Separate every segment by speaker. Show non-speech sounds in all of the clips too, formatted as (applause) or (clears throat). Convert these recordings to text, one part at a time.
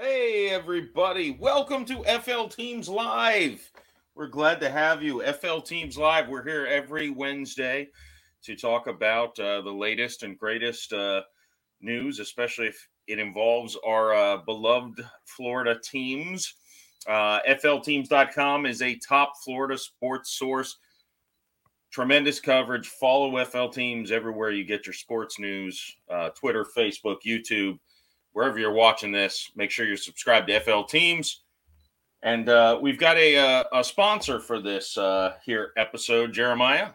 Speaker 1: Hey, everybody. Welcome to FL Teams Live. We're glad to have you. FL Teams Live. We're here every Wednesday to talk about uh, the latest and greatest uh, news, especially if it involves our uh, beloved Florida teams. Uh, FLTeams.com is a top Florida sports source. Tremendous coverage. Follow FL Teams everywhere you get your sports news uh, Twitter, Facebook, YouTube wherever you're watching this, make sure you're subscribed to FL Teams. And uh, we've got a, a, uh, a sponsor for this uh, here episode, Jeremiah.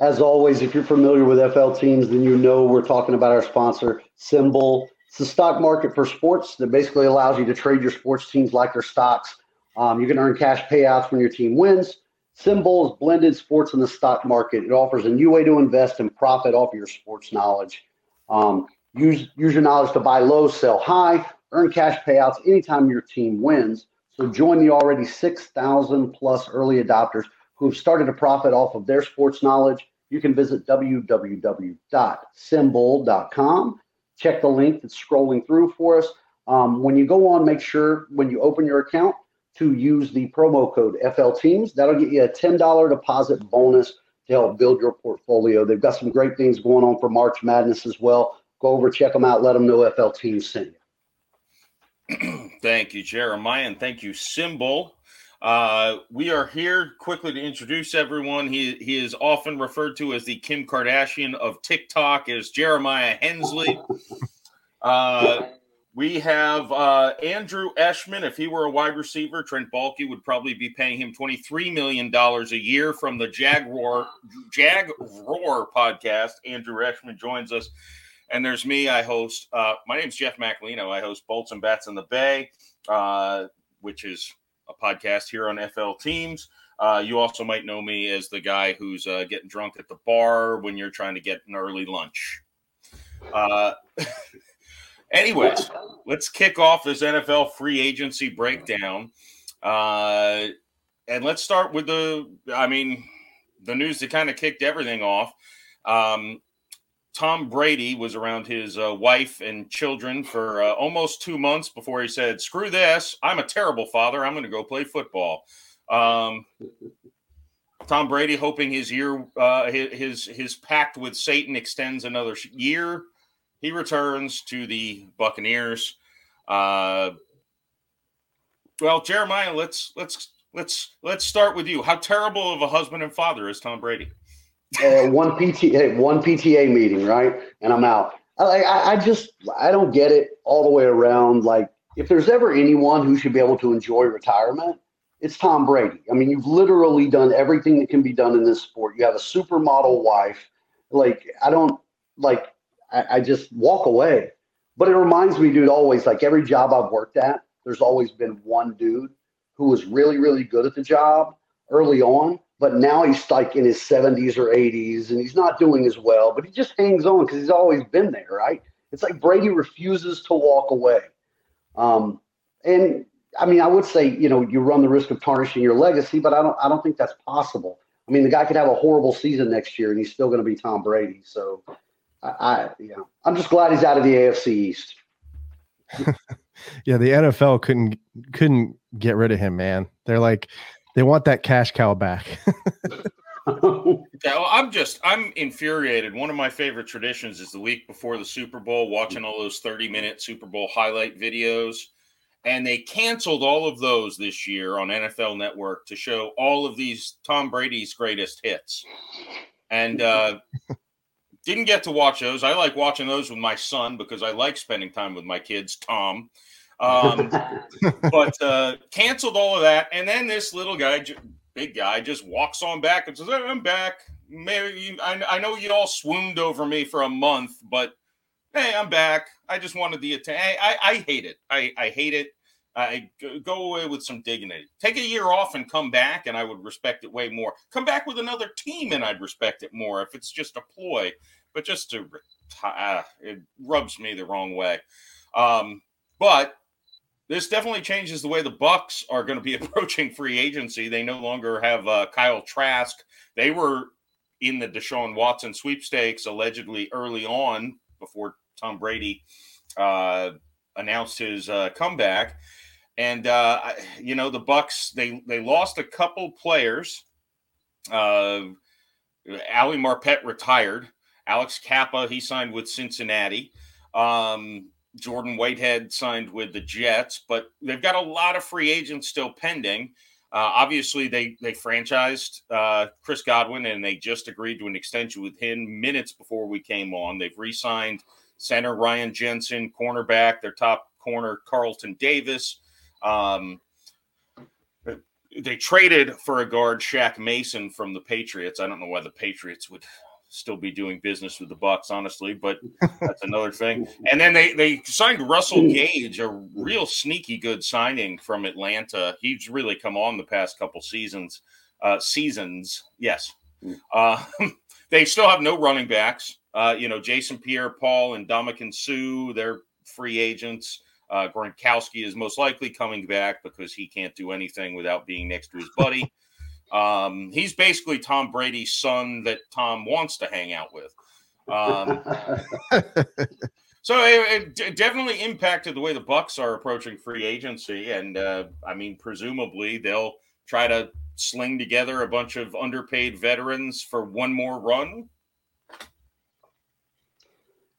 Speaker 2: As always, if you're familiar with FL Teams, then you know we're talking about our sponsor, SimBull. It's the stock market for sports that basically allows you to trade your sports teams like their stocks. Um, you can earn cash payouts when your team wins. SimBull is blended sports in the stock market. It offers a new way to invest and profit off your sports knowledge. Um, Use, use your knowledge to buy low, sell high, earn cash payouts anytime your team wins. So join the already 6,000 plus early adopters who have started to profit off of their sports knowledge. You can visit www.simbull.com. Check the link that's scrolling through for us. Um, when you go on, make sure when you open your account to use the promo code FL Teams. That'll get you a $10 deposit bonus to help build your portfolio. They've got some great things going on for March Madness as well. Go over, check them out, let them know FL Team sent
Speaker 1: you. (clears throat) thank you, Jeremiah, and thank you, SimBull. Uh, we are here quickly to introduce everyone. He he is often referred to as the Kim Kardashian of TikTok, as Jeremiah Hensley. (laughs) Uh, we have uh, Andrew Eshman. If he were a wide receiver, Trent Baalke would probably be paying him $23 million a year from the Jaguar Jag Roar podcast. Andrew Eshman joins us. And there's me. I host. Uh, my name's Jeff Macalino. I host Bolts and Bats in the Bay, uh, which is a podcast here on FL Teams. Uh, you also might know me as the guy who's uh, getting drunk at the bar when you're trying to get an early lunch. Uh, (laughs) anyways, let's kick off this NFL free agency breakdown. Uh, and let's start with the, I mean, the news that kind of kicked everything off. Um, Tom Brady was around his uh, wife and children for uh, almost two months before he said, "Screw this! I'm a terrible father. I'm going to go play football." Um, Tom Brady hoping his year, uh, his his pact with Satan extends another year. He returns to the Buccaneers. Uh, well, Jeremiah, let's let's let's let's start with you. How terrible of a husband and father is Tom Brady?
Speaker 2: Uh, one PTA one PTA meeting, right? And I'm out. I, I just I don't get it all the way around. Like if there's ever anyone who should be able to enjoy retirement, it's Tom Brady. I mean, you've literally done everything that can be done in this sport. You have a supermodel wife. Like I don't like I, I just walk away. But it reminds me, dude, always like every job I've worked at, there's always been one dude who was really, really good at the job early on but now he's like in his 70s or 80s and he's not doing as well, but he just hangs on because he's always been there, right? It's like Brady refuses to walk away. Um, and I mean, I would say, you know, you run the risk of tarnishing your legacy, but I don't, I don't think that's possible. I mean, the guy could have a horrible season next year and he's still going to be Tom Brady. So I, I, you know, I'm just glad he's out of the AFC East. (laughs)
Speaker 3: yeah, the NFL couldn't couldn't get rid of him, man. They're like they want that cash cow back. (laughs)
Speaker 1: yeah, well, I'm just I'm infuriated. One of my favorite traditions is the week before the Super Bowl, watching all those 30 minute Super Bowl highlight videos. And they canceled all of those this year on NFL Network to show all of these Tom Brady's greatest hits. And uh, didn't get to watch those. I like watching those with my son because I like spending time with my kids, Tom. Um, (laughs) but uh, canceled all of that, and then this little guy, big guy, just walks on back and says, "I'm back. Maybe I, I know you all swooned over me for a month, but hey, I'm back. I just wanted the attention. I, I hate it. I, I hate it. I go away with some dignity. Take a year off and come back, and I would respect it way more. Come back with another team, and I'd respect it more if it's just a ploy. But just to, uh, it rubs me the wrong way. Um, but this definitely changes the way the Bucs are going to be (laughs) approaching free agency. They no longer have uh, Kyle Trask. They were in the Deshaun Watson sweepstakes allegedly early on before Tom Brady uh, announced his uh, comeback, and uh, you know the Bucs they they lost a couple players. Uh, Ali Marpet retired. Alex Cappa he signed with Cincinnati. Um, Jordan Whitehead signed with the Jets, but they've got a lot of free agents still pending. Uh, obviously, they they franchised uh, Chris Godwin, and they just agreed to an extension with him minutes before we came on. They've re-signed center Ryan Jensen, cornerback, their top corner Carlton Davis. Um, they traded for a guard, Shaq Mason from the Patriots. I don't know why the Patriots would still be doing business with the Bucs, honestly, but that's another thing. And then they they signed Russell Gage, a real sneaky good signing from Atlanta. He's really come on the past couple seasons. Uh, seasons, yes. Uh, (laughs) they still have no running backs. Uh, you know, Jason Pierre-Paul and Ndamukong Suh, they're free agents. Uh, Gronkowski is most likely coming back because he can't do anything without being next to his buddy. (laughs) Um, he's basically Tom Brady's son that Tom wants to hang out with. Um, (laughs) so it, it, definitely impacted the way the Bucs are approaching free agency, and uh, I mean, presumably they'll try to sling together a bunch of underpaid veterans for one more run.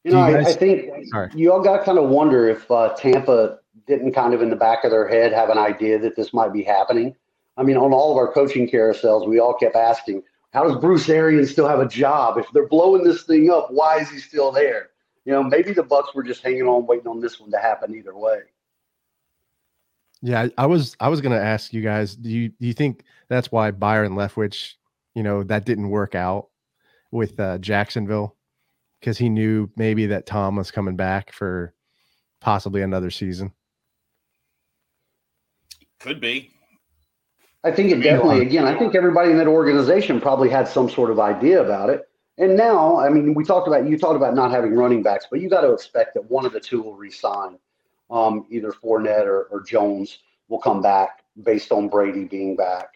Speaker 2: You know, you guys, I, I, think sorry. you all got to kind of wonder if uh, Tampa didn't kind of in the back of their head have an idea that this might be happening. I mean, on all of our coaching carousels, we all kept asking, how does Bruce Arians still have a job? If they're blowing this thing up, why is he still there? You know, maybe the Bucs were just hanging on, waiting on this one to happen either way.
Speaker 3: Yeah, I was I was going to ask you guys. Do you do you think that's why Byron Leftwich, you know, that didn't work out with uh, Jacksonville because he knew maybe that Tom was coming back for possibly another season.
Speaker 1: Could be.
Speaker 2: I think it definitely, again, I think everybody in that organization probably had some sort of idea about it. And now, I mean, we talked about, you talked about not having running backs, but you got to expect that one of the two will resign. Um, either Fournette or, or, Jones will come back based on Brady being back.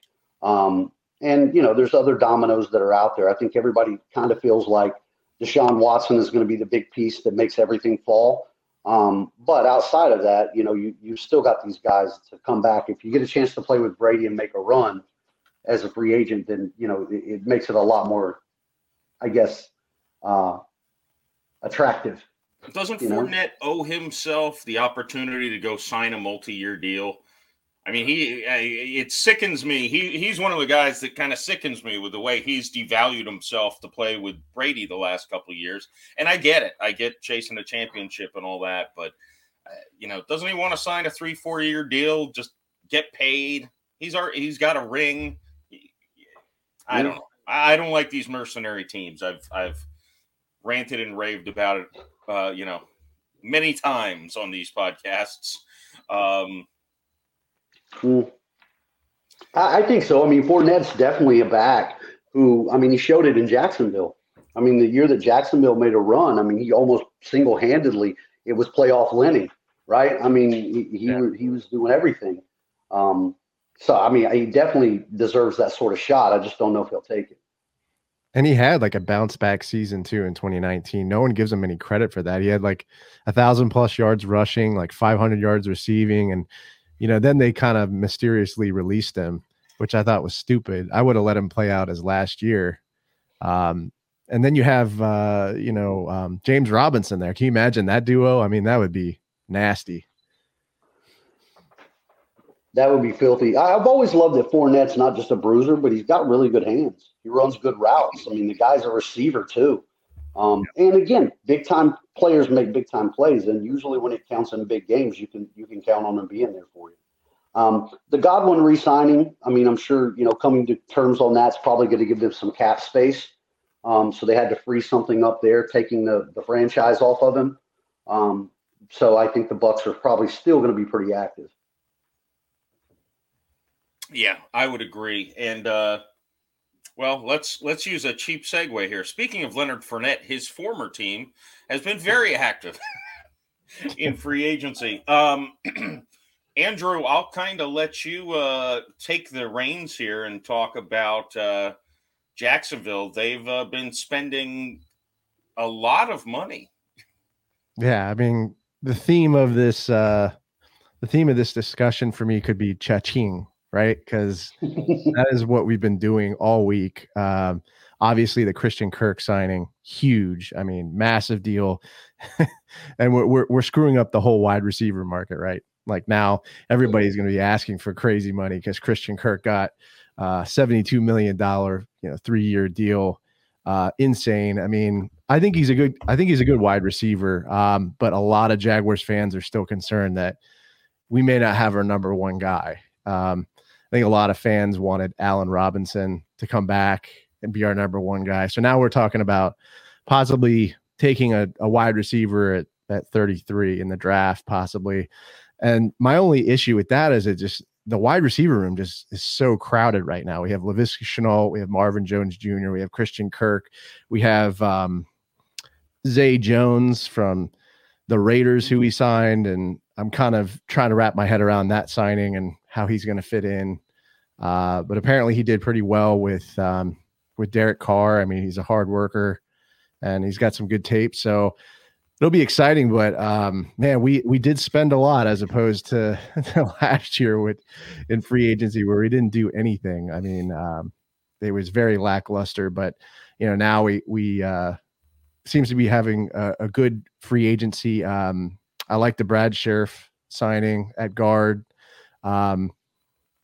Speaker 2: Um, and, you know, there's other dominoes that are out there. I think everybody kind of feels like Deshaun Watson is going to be the big piece that makes everything fall. Um, but outside of that, you know, you you still got these guys to come back. If you get a chance to play with Brady and make a run as a free agent, then you know it, it makes it a lot more, I guess, uh, attractive.
Speaker 1: Doesn't Fournette know? owe himself the opportunity to go sign a multi-year deal? I mean, he it sickens me. He he's one of the guys that kind of sickens me with the way he's devalued himself to play with Brady the last couple of years. And I get it. I get chasing a championship and all that, but uh, you know, doesn't he want to sign a three four year deal? Just get paid. He's already he's got a ring. I don't know. I don't like these mercenary teams. I've I've ranted and raved about it. Uh, you know, many times on these podcasts. Um,
Speaker 2: Mm. I, I, think so. I mean, Fournette's definitely a back who, I mean, he showed it in Jacksonville. I mean, the year that Jacksonville made a run, I mean, he almost single handedly, it was playoff Lenny, right? I mean, he, he, yeah. he was doing everything. Um, so, I mean, he definitely deserves that sort of shot. I just don't know if he'll take it.
Speaker 3: And he had like a bounce back season too in 2019. No one gives him any credit for that. He had like a thousand plus yards rushing, like 500 yards receiving, and you know, then they kind of mysteriously released him, which I thought was stupid. I would have let him play out as last year. Um, and then you have, uh, you know, um, James Robinson there. Can you imagine that duo? I mean, that would be nasty.
Speaker 2: That would be filthy. I've always loved that Fournette's not just a bruiser, but he's got really good hands. He runs good routes. I mean, the guy's a receiver too. Um, and again, big time players make big time plays, and usually when it counts in big games, you can you can count on them being there for you. Um, the Godwin re-signing, I mean, I'm sure you know coming to terms on that's probably going to give them some cap space. Um, so they had to free something up there, taking the the franchise off of him. Um, so I think the Bucs are probably still going to be pretty active.
Speaker 1: Yeah, I would agree, and. uh well, let's let's use a cheap segue here. Speaking of Leonard Fournette, his former team has been (laughs) very active (laughs) in free agency. Um, (clears throat) Andrew, I'll kind of let you uh, take the reins here and talk about uh, Jacksonville. They've uh, been spending a lot of money.
Speaker 3: Yeah, I mean, the theme of this uh the theme of this discussion for me could be cha-ching, right? Because that is what we've been doing all week. Um, obviously, the Christian Kirk signing, huge. I mean, massive deal, (laughs) and we're, we're we're screwing up the whole wide receiver market, right? Like now, everybody's going to be asking for crazy money because Christian Kirk got uh, seventy-two million dollar, you know, three-year deal. Uh, insane. I mean, I think he's a good. I think he's a good wide receiver. Um, but a lot of Jaguars fans are still concerned that we may not have our number one guy. Um, I think a lot of fans wanted Allen Robinson to come back and be our number one guy. So now we're talking about possibly taking a, a wide receiver at, at 33 in the draft, possibly. And my only issue with that is it just the wide receiver room just is so crowded right now. We have Laviska Shenault, we have Marvin Jones Jr., we have Christian Kirk, we have um, Zay Jones from the Raiders who we signed, and I'm kind of trying to wrap my head around that signing and how he's going to fit in. Uh, but apparently, he did pretty well with um, with Derek Carr. I mean, he's a hard worker, and he's got some good tape. So it'll be exciting. But um, man, we we did spend a lot as opposed to, (laughs) last year with in free agency where we didn't do anything. I mean, um, it was very lackluster. But you know, now we we uh, seems to be having a, a good free agency. Um, I like the Brad Scherff signing at guard. Um,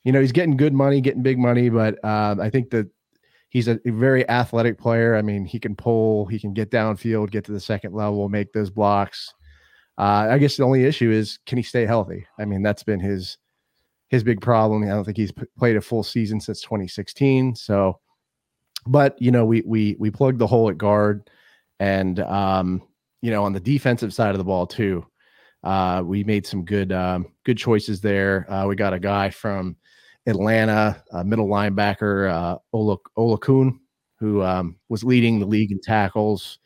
Speaker 3: you know, he's getting good money, getting big money, but um, I think that he's a, a, very athletic player. I mean, he can pull, he can get downfield, get to the second level, make those blocks. Uh, I guess the only issue is can he stay healthy? I mean, that's been his his big problem. I don't think he's p- played a full season since 2016. So, but you know, we we we plugged the hole at guard, and um, you know, on the defensive side of the ball too. Uh, we made some good um, good choices there. Uh, we got a guy from Atlanta, middle linebacker uh, Ola Oluokun, who um, was leading the league in tackles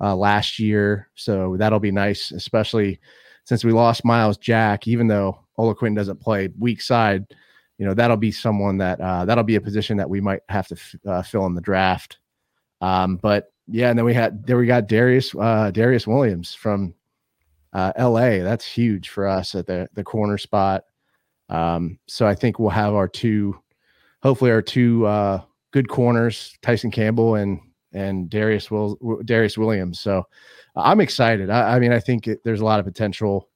Speaker 3: uh, last year. So that'll be nice, especially since we lost Myles Jack. Even though Ola Oluokun doesn't play weak side, you know that'll be someone that uh, that'll be a position that we might have to f- uh, fill in the draft. Um, but yeah, and then we had there we got Darius Darious Williams from uh, LA. That's huge for us at the the corner spot. Um, so I think we'll have our two, hopefully our two uh, good corners, Tyson Campbell and and Darious Will Darious Williams. So I'm excited. I, I mean, I think it, there's a lot of potential,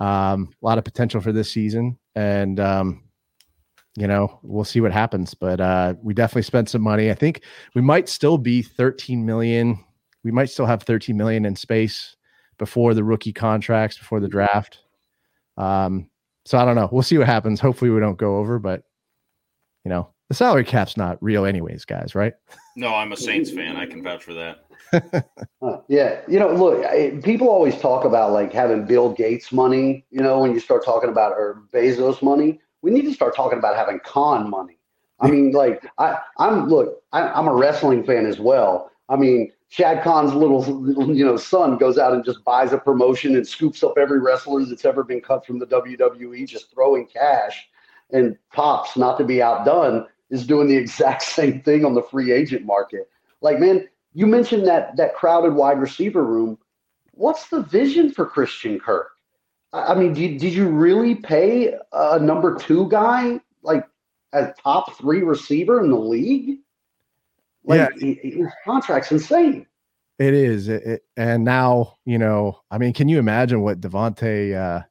Speaker 3: um, a lot of potential for this season, and um, you know we'll see what happens. But uh, we definitely spent some money. I think we might still be 13 million. We might still have 13 million in space before the rookie contracts, before the draft. Um, so I don't know. We'll see what happens. Hopefully we don't go over, but you know, the salary cap's not real anyways, guys, right?
Speaker 1: No, I'm a Saints fan. I can vouch for that. (laughs)
Speaker 2: uh, yeah, you know, look, I, people always talk about like having Bill Gates money. You know, when you start talking about or Bezos money, we need to start talking about having Khan money. I mean, like I, I'm look, I, I'm a wrestling fan as well. I mean, Shad Khan's little, you know, son goes out and just buys a promotion and scoops up every wrestler that's ever been cut from the WWE, just throwing cash. And Pops, not to be outdone, is doing the (laughs) exact same thing on the free agent market. Like, man, you mentioned that that crowded wide receiver room. What's the vision for Christian Kirk? I mean, did, did you really pay a number two guy like a top three receiver in the league? Like yeah. his contract's insane.
Speaker 3: It is, it, it, and now you know. I mean, can you imagine what Davante uh,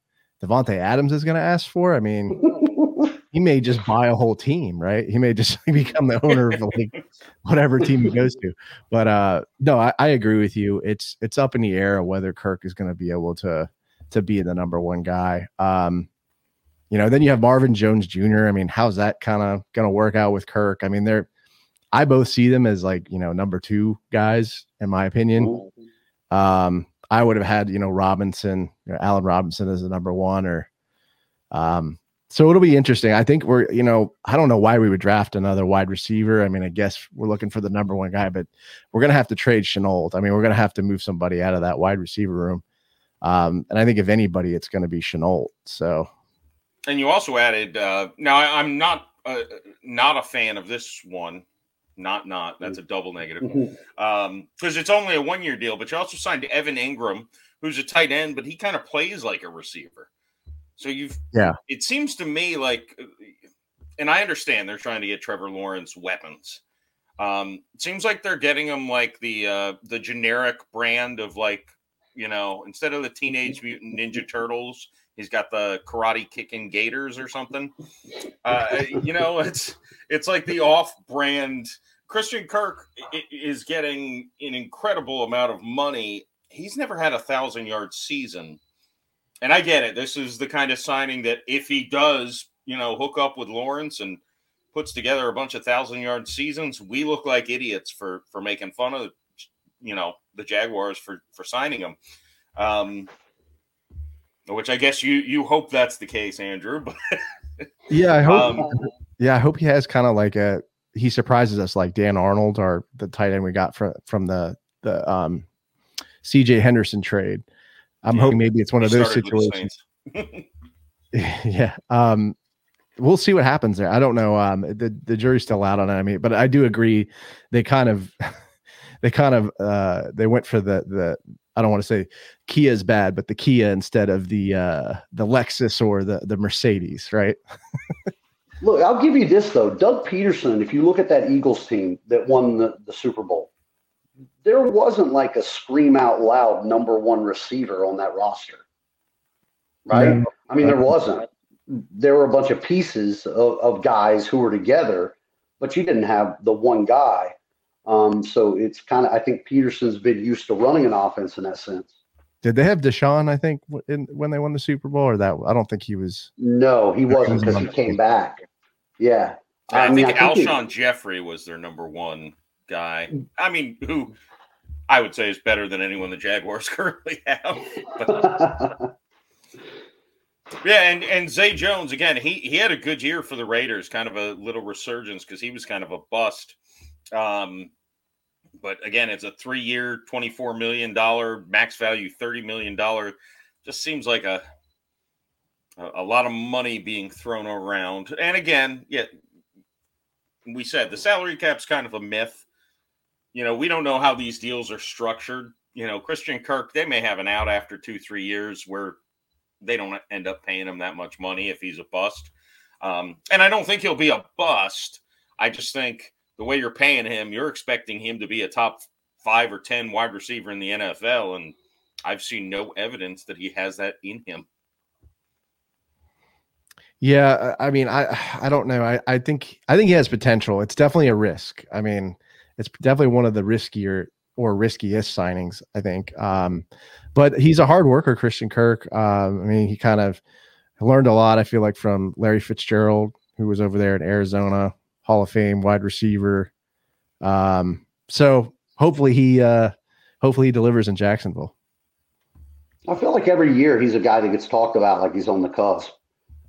Speaker 3: Davante Adams is going to ask for? I mean, (laughs) he may just buy a whole team, right? He may just (laughs) become the owner of like whatever team he goes to. But uh, no, I, I agree with you. It's it's up in the air whether Kirk is going to be able to to be the number one guy. Um, you know, then you have Marvin Jones Jr. I mean, how's that kind of going to work out with Kirk? I mean, they're I both see them as like, you know, number two guys, in my opinion. Um, I would have had, you know, Robinson, you know, Allen Robinson as the number one, or um, so it'll be interesting. I think we're, you know, I don't know why we would draft another wide receiver. I mean, I guess we're looking for the number one guy, but we're gonna have to trade Shenault. I mean, we're gonna have to move somebody out of that wide receiver room. Um, and I think if anybody, it's gonna be Shenault. So
Speaker 1: and you also added uh now I, I'm not uh, not a fan of this one not not. That's a double negative.
Speaker 2: Mm-hmm.
Speaker 1: Um, because it's only a one year deal, but you also signed Evan Engram, who's a tight end, but he kind of plays like a receiver. So you've
Speaker 3: yeah.
Speaker 1: It seems to me like, and I understand they're trying to get Trevor Lawrence weapons. Um, it seems like they're getting him like the uh, the generic brand of like you know instead of the Teenage Mutant Ninja Turtles, he's got the karate kicking gators or something. Uh, you know, it's it's like the off brand. Christian Kirk is getting an incredible amount of money. He's never had a thousand yard season and I get it. This is the kind of signing that if he does, you know, hook up with Lawrence and puts together a bunch of thousand yard seasons, we look like idiots for for making fun of, you know, the Jaguars for for signing him. Um, which I guess you you hope that's the case, Andrew.
Speaker 3: But (laughs) yeah, I hope. Um, yeah, I hope he has kind of like a he surprises us like Dan Arnold or the tight end we got from from the the um CJ Henderson trade. I'm yeah. hoping maybe it's one of those situations. (laughs) yeah. Um, we'll see what happens there. I don't know. Um, the the jury's still out on it. I mean, but I do agree. They kind of, (laughs) they kind of, uh, they went for the the. I don't want to say Kia is bad, but the Kia instead of the uh, the Lexus or the the Mercedes, right?
Speaker 2: look, I'll give you this though. Doug Pederson. if you look at that Eagles team that won the, the Super Bowl, there wasn't like a scream out loud number one receiver on that roster. Right? No. I mean, there wasn't. There were a bunch of pieces of, of guys who were together, but you didn't have the one guy. Um, so it's kind of, I think Pederson's been used to running an offense in that sense.
Speaker 3: Did they have DeSean? I think in, when they won the Super Bowl, or that I don't think he was.
Speaker 2: No, he wasn't because he came back. Yeah,
Speaker 1: I, I mean, think I think Alshon Jeffery was their number one guy. I mean, who I would say is better than anyone the Jaguars (laughs) currently have. But, (laughs) yeah, and and Zay Jones again. He he had a good year for the Raiders, kind of a little resurgence because he was kind of a bust. Um, but again, it's a three-year, twenty-four million dollar max value, thirty million dollar. Just seems like a a lot of money being thrown around. And again, yeah, we said the salary cap's kind of a myth you know, we don't know how these deals are structured. You know, Christian Kirk, they may have an out after two, three years where they don't end up paying him that much money if he's a bust. Um, and I don't think he'll be a bust. I just think the way you're paying him, you're expecting him to be a top five or 10 wide receiver in the NFL. And I've seen no evidence that he has that in him.
Speaker 3: Yeah, I mean, I I don't know. I, I think I think he has potential. It's definitely a risk. I mean, it's definitely one of the riskier or riskiest signings, I think. Um, but he's a hard worker, Christian Kirk. Um, I mean, he kind of learned a lot, I feel like, from Larry Fitzgerald, who was over there in Arizona, Hall of Fame wide receiver. Um, so hopefully he uh, hopefully he delivers in Jacksonville.
Speaker 2: I feel like every year he's a guy that gets talked about like he's on the cusp.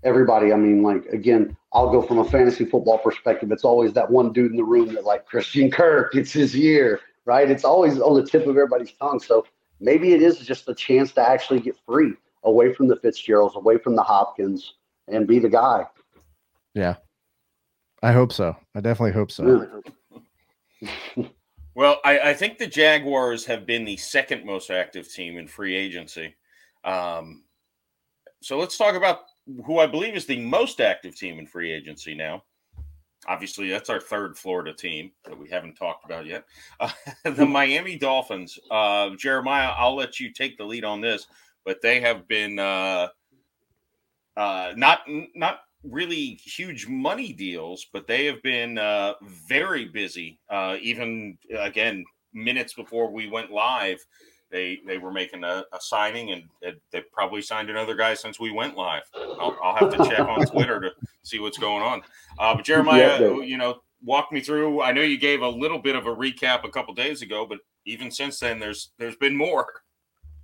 Speaker 2: Everybody, I mean, like again, I'll go from a fantasy football perspective. It's always that one dude in the room that like Christian Kirk, it's his year, right? It's always on the tip of everybody's tongue. So maybe it is just a chance to actually get free away from the Fitzgeralds, away from the Hopkins, and be the guy.
Speaker 3: Yeah. I hope so. I definitely hope so. (laughs)
Speaker 1: well, I, I, think the Jaguars have been the second most active team in free agency. Um, so let's talk about who I believe is the most active team in free agency now. Obviously, that's our third Florida team that we haven't talked about yet. Uh, (laughs) the Miami Dolphins. Uh, Jeremiah, I'll let you take the lead on this, but they have been uh, uh not not really huge money deals, but they have been uh, very busy. Uh, even again, minutes before we went live, they they were making a, a signing and they, they, probably signed another guy since we went live. I'll, I'll have to check on Twitter to see what's going on. Uh, but Jeremiah, yeah, you know, walk me through. I know you gave a little bit of a recap a couple days ago, but even since then, there's there's been more.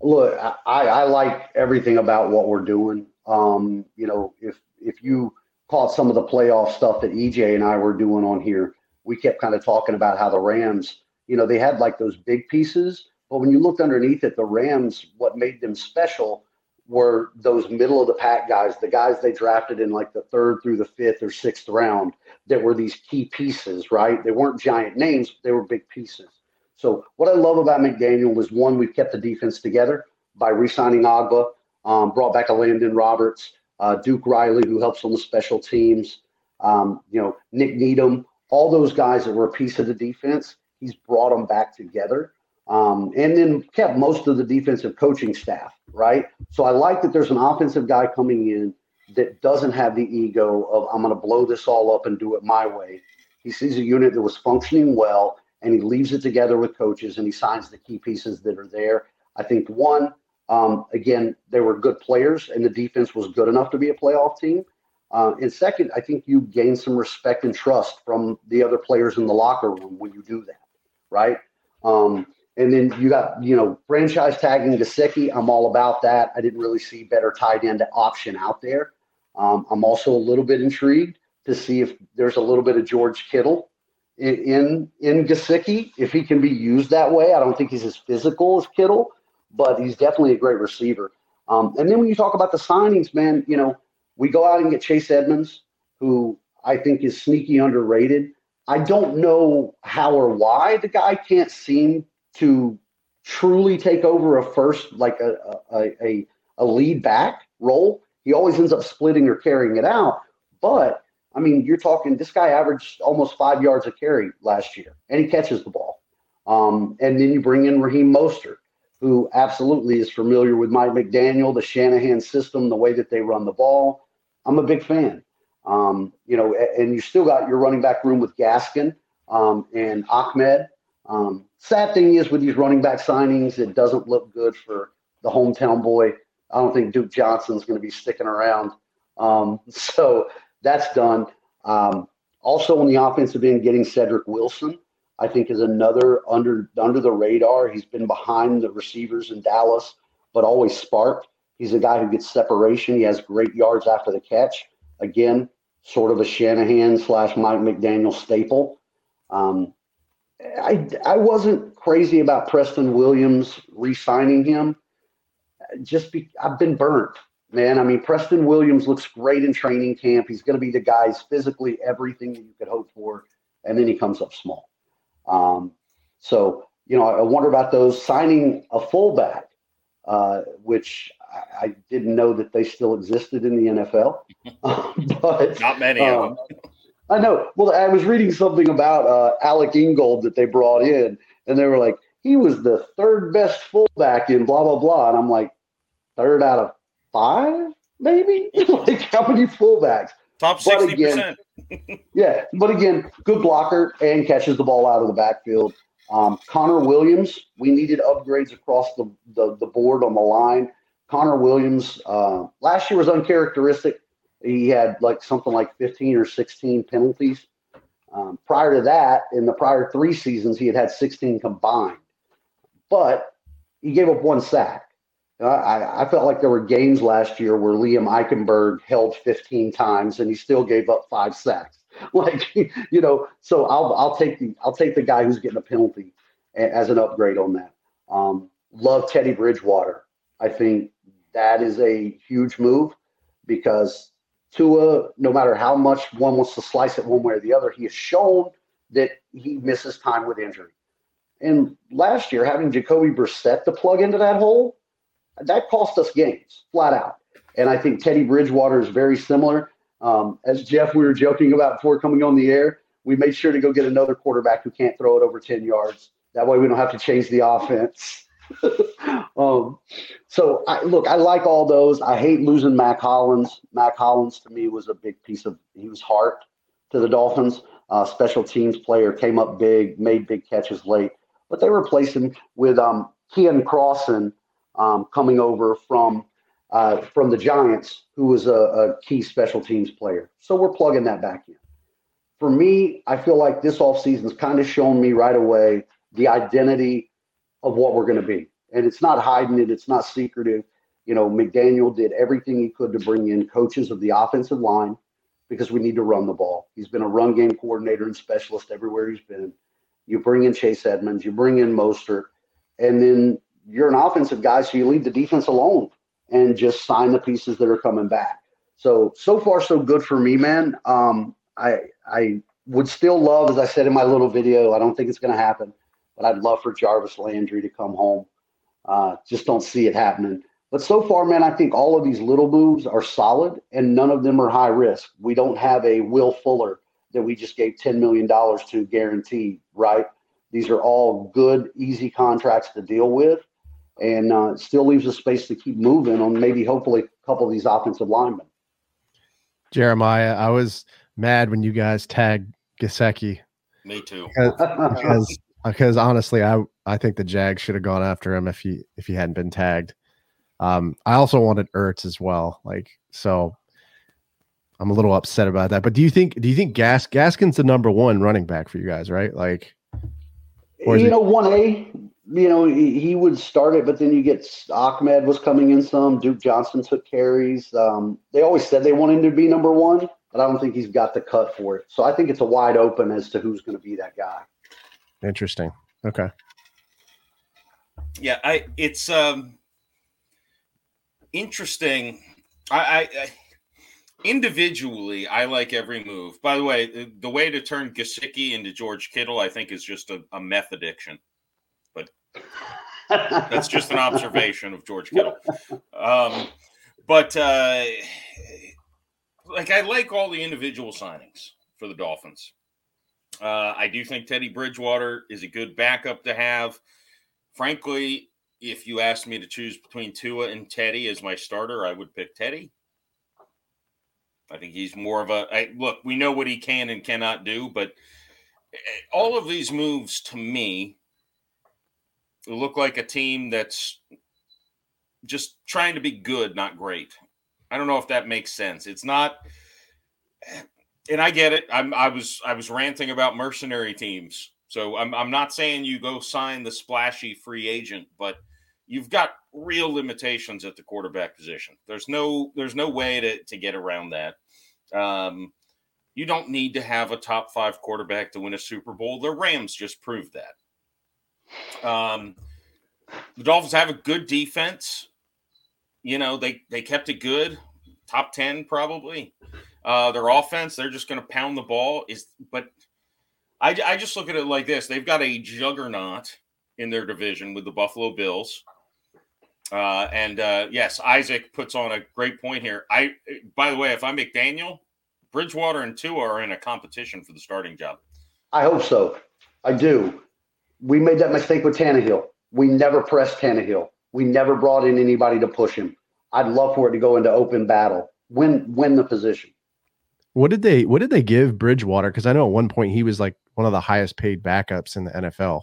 Speaker 2: Look, I, I like everything about what we're doing. Um, you know, if if you caught some of the playoff stuff that EJ and I were doing on here, we kept kind of talking about how the Rams, you know, they had like those big pieces, but when you looked underneath it, the Rams, what made them special were those middle of the pack guys, the guys they drafted in like the third through the fifth or sixth round that were these key pieces, right? They weren't giant names, they were big pieces. So what I love about McDaniel was one, we've kept the defense together, by re-signing Ogbah, um, brought back Elandon Roberts, uh, Duke Riley, who helps on the special teams, um, you know, Nik Needham, all those guys that were a piece of the defense. He's brought them back together. Um, and then kept most of the defensive coaching staff, right? So I like that there's an offensive guy coming in that doesn't have the ego of I'm going to blow this all up and do it my way. He sees a unit that was functioning well and he leaves it together with coaches and he signs the key pieces that are there. I think one, um, again, they were good players and the defense was good enough to be a playoff team. Uh, and second, I think you gain some respect and trust from the other players in the locker room when you do that, right? Um, and then you got, you know, franchise tagging Gesicki. I'm all about that. I didn't really see better tight end option out there. Um, I'm also a little bit intrigued to see if there's a little bit of George Kittle in in, in Gesicki, if he can be used that way. I don't think he's as physical as Kittle, but he's definitely a great receiver. Um, and then when you talk about the signings, man, you know, we go out and get Chase Edmonds, who I think is sneaky underrated. I don't know how or why the guy can't seem to truly take over a first, like a, a, a, a lead back role. He always ends up splitting or carrying it out. But I mean, you're talking this guy averaged almost five yards a carry last year, and he catches the ball. Um, and then you bring in Raheem Mostert, who absolutely is familiar with Mike McDaniel, the Shanahan system, the way that they run the ball. I'm a big fan. Um, you know, and you still got your running back room with Gaskin um, and Ahmed. Um, sad thing is with these running back signings, it doesn't look good for the hometown boy. I don't think Duke Johnson's going to be sticking around. Um, (laughs) so that's done. Um, also on the offensive end, getting Cedric Wilson, I think, is another under under the radar. He's been behind the receivers in Dallas, but always sparked. He's a guy who gets separation. He has great yards after the catch. Again, sort of a Shanahan slash Mike McDaniel staple. Um, I, I wasn't crazy about Preston Williams re-signing him. Just be, I've been burnt, man. I mean, Preston Williams looks great in training camp. He's going to be the guy's physically everything that you could hope for, and then he comes up small. Um, so you know, I wonder about those signing a fullback, uh, which I, I, didn't know that they still existed in the NFL. (laughs) (laughs)
Speaker 1: but not many um, of them.
Speaker 2: I know. Well, I was reading something about uh, Alec Ingold that they brought in, and they were like, he was the third best fullback in blah blah blah, and I'm like, third out of five, maybe. (laughs) like how many fullbacks?
Speaker 1: Top sixty percent.
Speaker 2: Yeah, but again, good blocker and catches the ball out of the backfield. Um, Connor Williams, we needed upgrades across the, the, the board on the line. Connor Williams uh, last year was uncharacteristic he had like something like 15 or 16 penalties. Um, prior to that, in the prior three seasons, he had had 16 combined, but he gave up one sack. I, I felt like there were games last year where Liam Eichenberg held 15 times and he still gave up five sacks. (laughs) Like you know, so I'll I'll take the I'll take the guy who's getting a penalty as an upgrade on that. Um, love Teddy Bridgewater. I think that is a huge move because Tua, no matter how much one wants to slice it one way or the other, he has shown that he misses time with injury. And last year, having Jacoby Brissett to plug into that hole, that cost us games flat out. And I think Teddy Bridgewater is very similar. Um, as Jeff, we were joking about before coming on the air, we made sure to go get another quarterback who can't throw it over 10 yards. That way we don't have to change the offense. (laughs) um, so I, look, I like all those. I hate losing Mack Hollins. Mack Hollins to me was a big piece of he was heart to the Dolphins. Uh, special teams player came up big, made big catches late, but they replaced him with um, Keion Crossen um, coming over from uh, from the Giants, who was a, a key special teams player. So we're plugging that back in. For me, I feel like this offseason's kind of shown me right away the identity of what we're going to be. And it's not hiding it, it's not secretive. You know, McDaniel did everything he could to bring in coaches of the offensive line because we need to run the ball. He's been a run game coordinator and specialist everywhere he's been. You bring in Chase Edmonds, you bring in Mostert, and then you're an offensive guy, so you leave the defense alone and just sign the pieces that are coming back. So so far so good for me, man. Um, I I would still love, as I said in my little video, I don't think it's going to happen but I'd love for Jarvis Landry to come home. Uh, just don't see it happening. But so far, man, I think all of these little moves are solid and none of them are high risk. We don't have a Will Fuller that we just gave $10 million to guaranteed, right? These are all good, easy contracts to deal with. And uh, still leaves a space to keep moving on maybe, hopefully, a couple of these offensive linemen.
Speaker 3: Jeremiah, I was mad when you guys tagged Gesicki.
Speaker 1: Me too. (laughs)
Speaker 3: Because, because, because honestly, I I think the Jags should have gone after him if he if he hadn't been tagged. Um, I also wanted Ertz as well. Like so, I'm a little upset about that. But do you think do you think Gas Gaskin's the number one running back for you guys? Right? Like,
Speaker 2: you know, one A. You know, he, he, would start it, but then you get Ahmed was coming in some. Duke Johnson took carries. Um, they always said they wanted him to be number one, but I don't think he's got the cut for it. So I think it's a wide open as to who's going to be that guy.
Speaker 3: Interesting. Okay.
Speaker 1: Yeah, I it's um interesting. I, I, I individually, I like every move. By the way, the, the, way to turn Gesicki into George Kittle, I think, is just a, a meth addiction. That's just an observation of George Kittle. Um, but uh, like, I like all the individual signings for the Dolphins. Uh, I do think Teddy Bridgewater is a good backup to have. Frankly, if you asked me to choose between Tua and Teddy as my starter, I would pick Teddy. I think he's more of a I, look. We know what he can and cannot do, but eh, all of these moves to me look like a team that's just trying to be good, not great. I don't know if that makes sense. It's not, and I get it. I'm, I was I was ranting about mercenary teams, so I'm I'm not saying you go sign the splashy free agent, but you've got real limitations at the quarterback position. There's no there's no way to to get around that. Um, you don't need to have a top five quarterback to win a Super Bowl. The Rams just proved that. Um, the Dolphins have a good defense. You know they they kept it good, top ten probably. Uh, their offense, they're just going to pound the ball. Is but I, I just look at it like this: they've got a juggernaut in their division with the Buffalo Bills. Uh, and uh, yes, Isaac puts on a great point here. I, by the way, if I'm McDaniel, Bridgewater and Tua are in a competition for the starting job.
Speaker 2: I hope so. I do. We made that mistake with Tannehill. We never pressed Tannehill. We never brought in anybody to push him. I'd love for it to go into open battle. Win win the position.
Speaker 3: What did they what did they give Bridgewater? Because I know at one point he was like one of the highest paid backups in the NFL.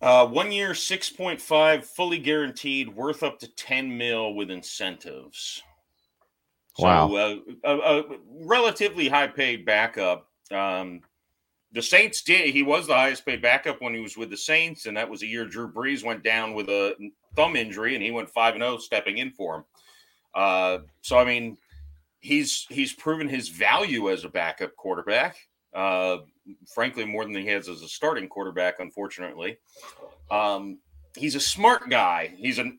Speaker 1: Uh, one year, 6.5, fully guaranteed, worth up to 10 mil with incentives. So, wow. Uh, a, a, relatively high paid backup. Um, the Saints did, he was the highest paid backup when he was with the Saints, and that was a year Drew Brees went down with a thumb injury, and he went 5 and 0 stepping in for him. Uh, so, I mean, he's he's proven his value as a backup quarterback. Uh, frankly, more than he has as a starting quarterback, unfortunately. Um, he's a smart guy. He's an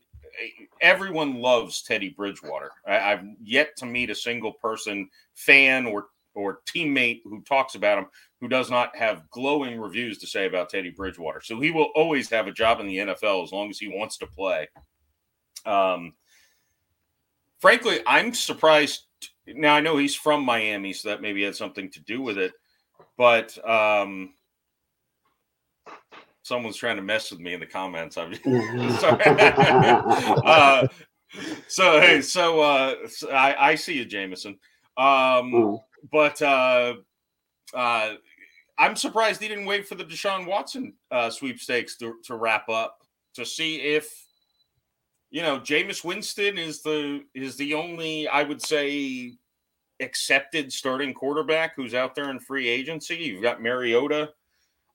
Speaker 1: everyone loves Teddy Bridgewater. I, have yet to meet a single person, fan or or teammate who talks about him who does not have glowing reviews to say about Teddy Bridgewater. So he will always have a job in the NFL as long as he wants to play. Um, frankly, I'm surprised. Now I know he's from Miami, so that maybe had something to do with it. But um, someone's trying to mess with me in the comments. I'm (laughs) sorry. (laughs) uh, so hey, so, uh, so I, I, see you, Jameson. Um, mm. But uh, uh, I'm surprised he didn't wait for the Deshaun Watson uh, sweepstakes to, to wrap up to see if you know Jameis Winston is the is the only I would say accepted starting quarterback who's out there in free agency. You've got Mariota.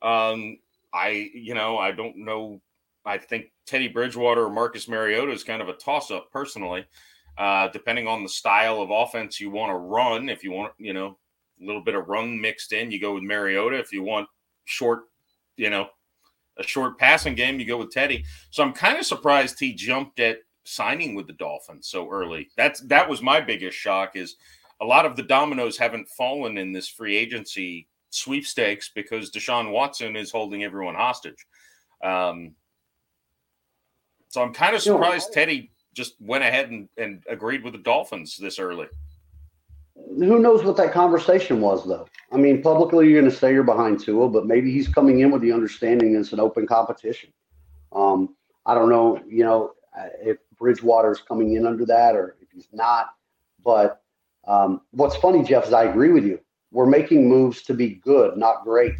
Speaker 1: Um, I, you know, I don't know. I think Teddy Bridgewater or Marcus Mariota is kind of a toss up personally, uh, depending on the style of offense you want to run. If you want, you know, a little bit of run mixed in, you go with Mariota. If you want short, you know, a short passing game, you go with Teddy. So I'm kind of surprised he jumped at signing with the Dolphins so early. That's that was my biggest shock is a lot of the dominoes haven't fallen in this free agency sweepstakes because Deshaun Watson is holding everyone hostage. Um, So I'm kind of surprised Teddy just went ahead and, and agreed with the Dolphins this early.
Speaker 2: Who knows what that conversation was, though? I mean, publicly you're going to say you're behind Tua, but maybe he's coming in with the understanding it's an open competition. Um, I don't know, you know, if Bridgewater's coming in under that or if he's not. But um, what's funny, Jeff, is I agree with you. We're making moves to be good, not great.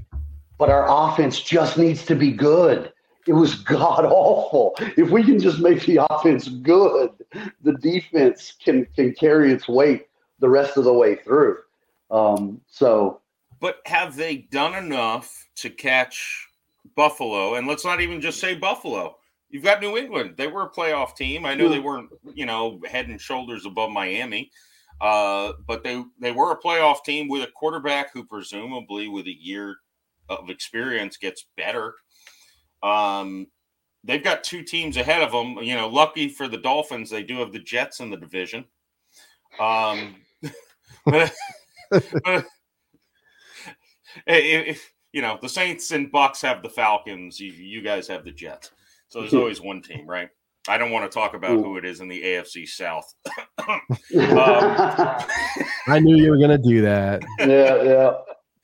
Speaker 2: But our offense just needs to be good. It was god awful. If we can just make the offense good, the defense can can carry its weight the rest of the way through. Um, so,
Speaker 1: but have they done enough to catch Buffalo? And let's not even just say Buffalo. You've got New England. They were a playoff team. I know they weren't, you know, head and shoulders above Miami, uh, but they they were a playoff team with a quarterback who presumably, with a year of experience, gets better. Um, they've got two teams ahead of them. You know, lucky for the Dolphins, they do have the Jets in the division. Um, (laughs) but, but if, you know, the Saints and Bucs have the Falcons. You, you guys have the Jets. So there's always one team, right? I don't want to talk about who it is in the AFC South. (laughs) um, (laughs)
Speaker 3: I knew you were going to do that.
Speaker 2: Yeah,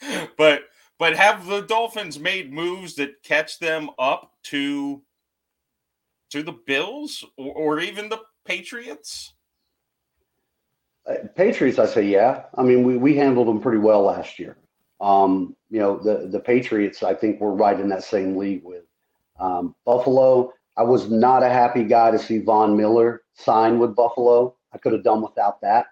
Speaker 2: yeah.
Speaker 1: But but have the Dolphins made moves that catch them up to to the Bills or, or even the Patriots?
Speaker 2: Uh, Patriots, I say, yeah. I mean, we, we handled them pretty well last year. Um, you know, the the Patriots, I think, we're right in that same league with um, Buffalo. I was not a happy guy to see Von Miller sign with Buffalo. I could have done without that.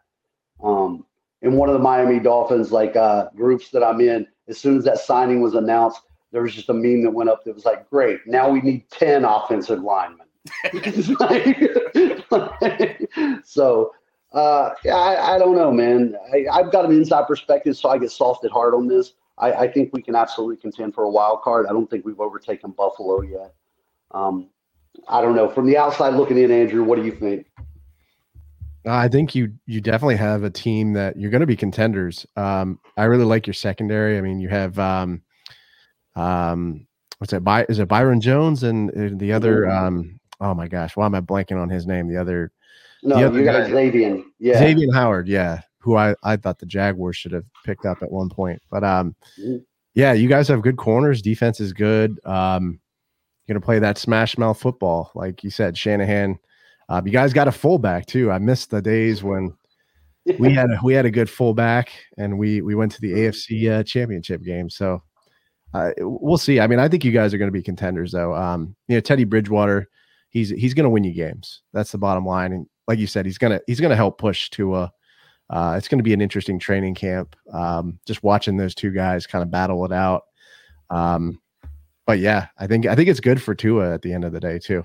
Speaker 2: Um, in one of the Miami Dolphins like uh, groups that I'm in, as soon as that signing was announced, there was just a meme that went up that was like, "Great, now we need ten offensive linemen." (laughs) so uh, I, I, don't know, man. I, have got an inside perspective, so I get soft at heart on this. I, I, think we can absolutely contend for a wild card. I don't think we've overtaken Buffalo yet. Um, I don't know. From the outside looking in, Andrew, what do you think?
Speaker 3: I think you you definitely have a team that you're going to be contenders. Um, I really like your secondary. I mean, you have um, um, what's that? By is it Byron Jones and the other? Um, oh my gosh, why am I blanking on his name? The other
Speaker 2: no, you got Xavier. Yeah.
Speaker 3: Xavier Howard. Yeah. Who I, I thought the Jaguars should have picked up at one point. But um, mm-hmm. yeah, you guys have good corners. Defense is good. Um, you're going to play that smash mouth football. Like you said, Shanahan. Um, you guys got a fullback too. I missed the days when (laughs) we had a, we had a good fullback and we we went to the AFC uh, championship game. So uh, we'll see. I mean, I think you guys are going to be contenders though. Um, you know, Teddy Bridgewater, he's he's going to win you games. That's the bottom line. And like you said, he's gonna he's gonna help push Tua. Uh, it's going to be an interesting training camp. Um, just watching those two guys kind of battle it out. Um, but yeah, I think I think it's good for Tua at the end of the day too.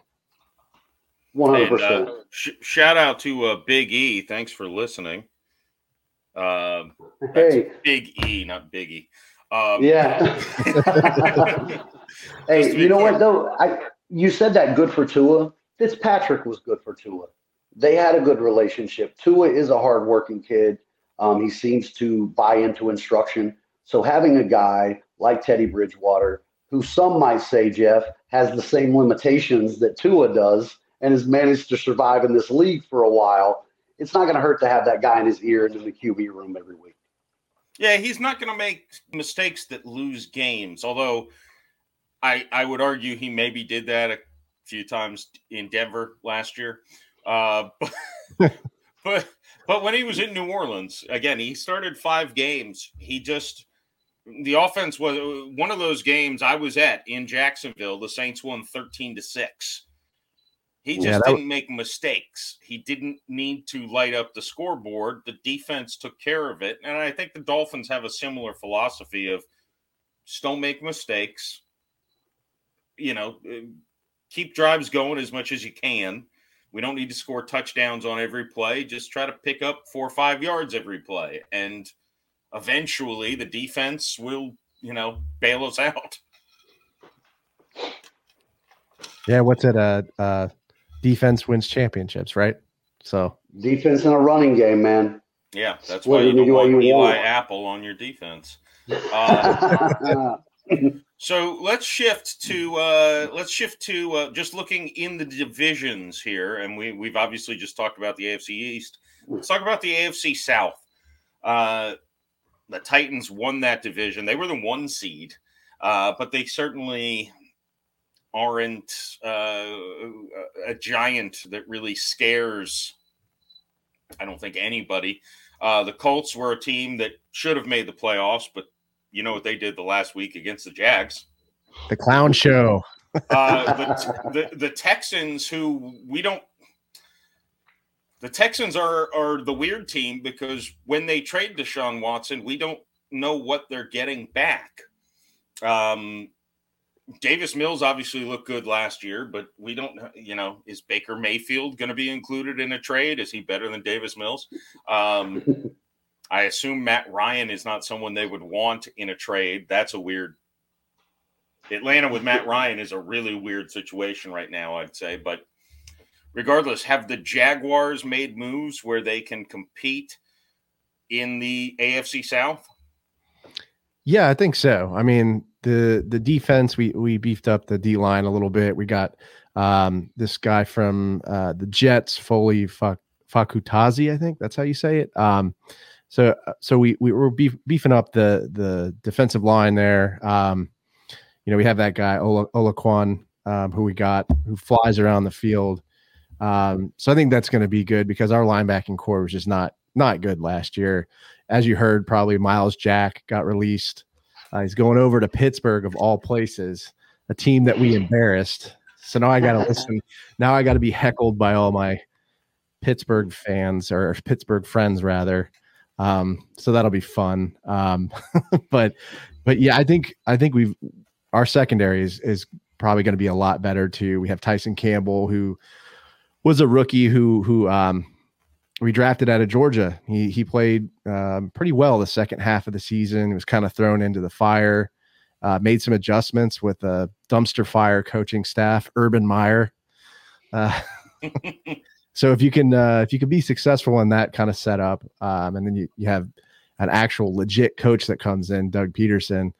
Speaker 2: One hundred percent. Uh,
Speaker 1: shout out to uh, Big E. Thanks for listening. Uh,
Speaker 2: hey,
Speaker 1: Big E, not Biggie. Um,
Speaker 2: yeah. (laughs) (laughs) hey, you know clear. what though? I you said that good for Tua. Fitzpatrick was good for Tua they had a good relationship. Tua is a hardworking kid. Um, he seems to buy into instruction. So having a guy like Teddy Bridgewater, who some might say, Jeff, has the same limitations that Tua does and has managed to survive in this league for a while, it's not going to hurt to have that guy in his ear and in the QB room every week.
Speaker 1: Yeah, he's not going to make mistakes that lose games. Although I I would argue he maybe did that a few times in Denver last year. Uh, (laughs) but, but but when he was in New Orleans, again, he started five games. He just the offense was one of those games I was at in Jacksonville. The Saints won thirteen to six. He just yeah, didn't was... make mistakes. He didn't need to light up the scoreboard. The defense took care of it, and I think the Dolphins have a similar philosophy of just don't make mistakes. You know, keep drives going as much as you can we don't need to score touchdowns on every play. Just try to pick up four or five yards every play. And eventually the defense will, you know, bail us out.
Speaker 3: Yeah, what's it? Uh, uh, defense wins championships, right? So
Speaker 2: defense in a running game, man.
Speaker 1: Yeah, that's why you don't want Eli want. Apple on your defense. Uh, (laughs) so let's shift to uh, let's shift to uh, just looking in the divisions here, and we we've obviously just talked about the AFC East. Let's talk about the AFC South. Uh, the Titans won that division. They were the one seed, uh, but they certainly aren't uh, a giant that really scares. I don't think anybody. Uh, the Colts were a team that should have made the playoffs, but you know what they did the last week against the Jags.
Speaker 3: The clown show.
Speaker 1: uh, (laughs) the, the, the Texans, who we don't, the Texans are are the weird team because when they trade Deshaun Watson, we don't know what they're getting back. Um, Davis Mills obviously looked good last year, but we don't, you know, is Baker Mayfield going to be included in a trade? Is he better than Davis Mills? Um, (laughs) I assume Matt Ryan is not someone they would want in a trade. That's a weird. Atlanta with Matt Ryan is a really weird situation right now, I'd say. But regardless, have the Jaguars made moves where they can compete in the AFC South?
Speaker 3: Yeah, I think so. I mean, the the defense we we beefed up the D line a little bit. We got um, this guy from uh, the Jets, Foley Fatukasi, I think that's how you say it. Um, so uh, so we we were beef, beefing up the the defensive line there. Um, you know, we have that guy Ola, Oluokun, um, who we got who flies around the field. Um, so I think that's going to be good because our linebacking corps was just not not good last year. As you heard, probably Myles Jack got released. Uh, he's going over to Pittsburgh of all places, a team that we embarrassed. So now I got to (laughs) listen. Now I got to be heckled by all my Pittsburgh fans or Pittsburgh friends rather. Um, so that'll be fun. Um, (laughs) but but yeah, I think I think we've our secondary is is probably going to be a lot better too. We have Tyson Campbell who was a rookie who who um, we drafted out of Georgia. He he played um, pretty well the second half of the season. He was kind of thrown into the fire. Uh, made some adjustments with a dumpster fire coaching staff, Urban Meyer. Uh, (laughs) so if you can uh, if you can be successful in that kind of setup, um, and then you, you have an actual legit coach that comes in, Doug Pederson,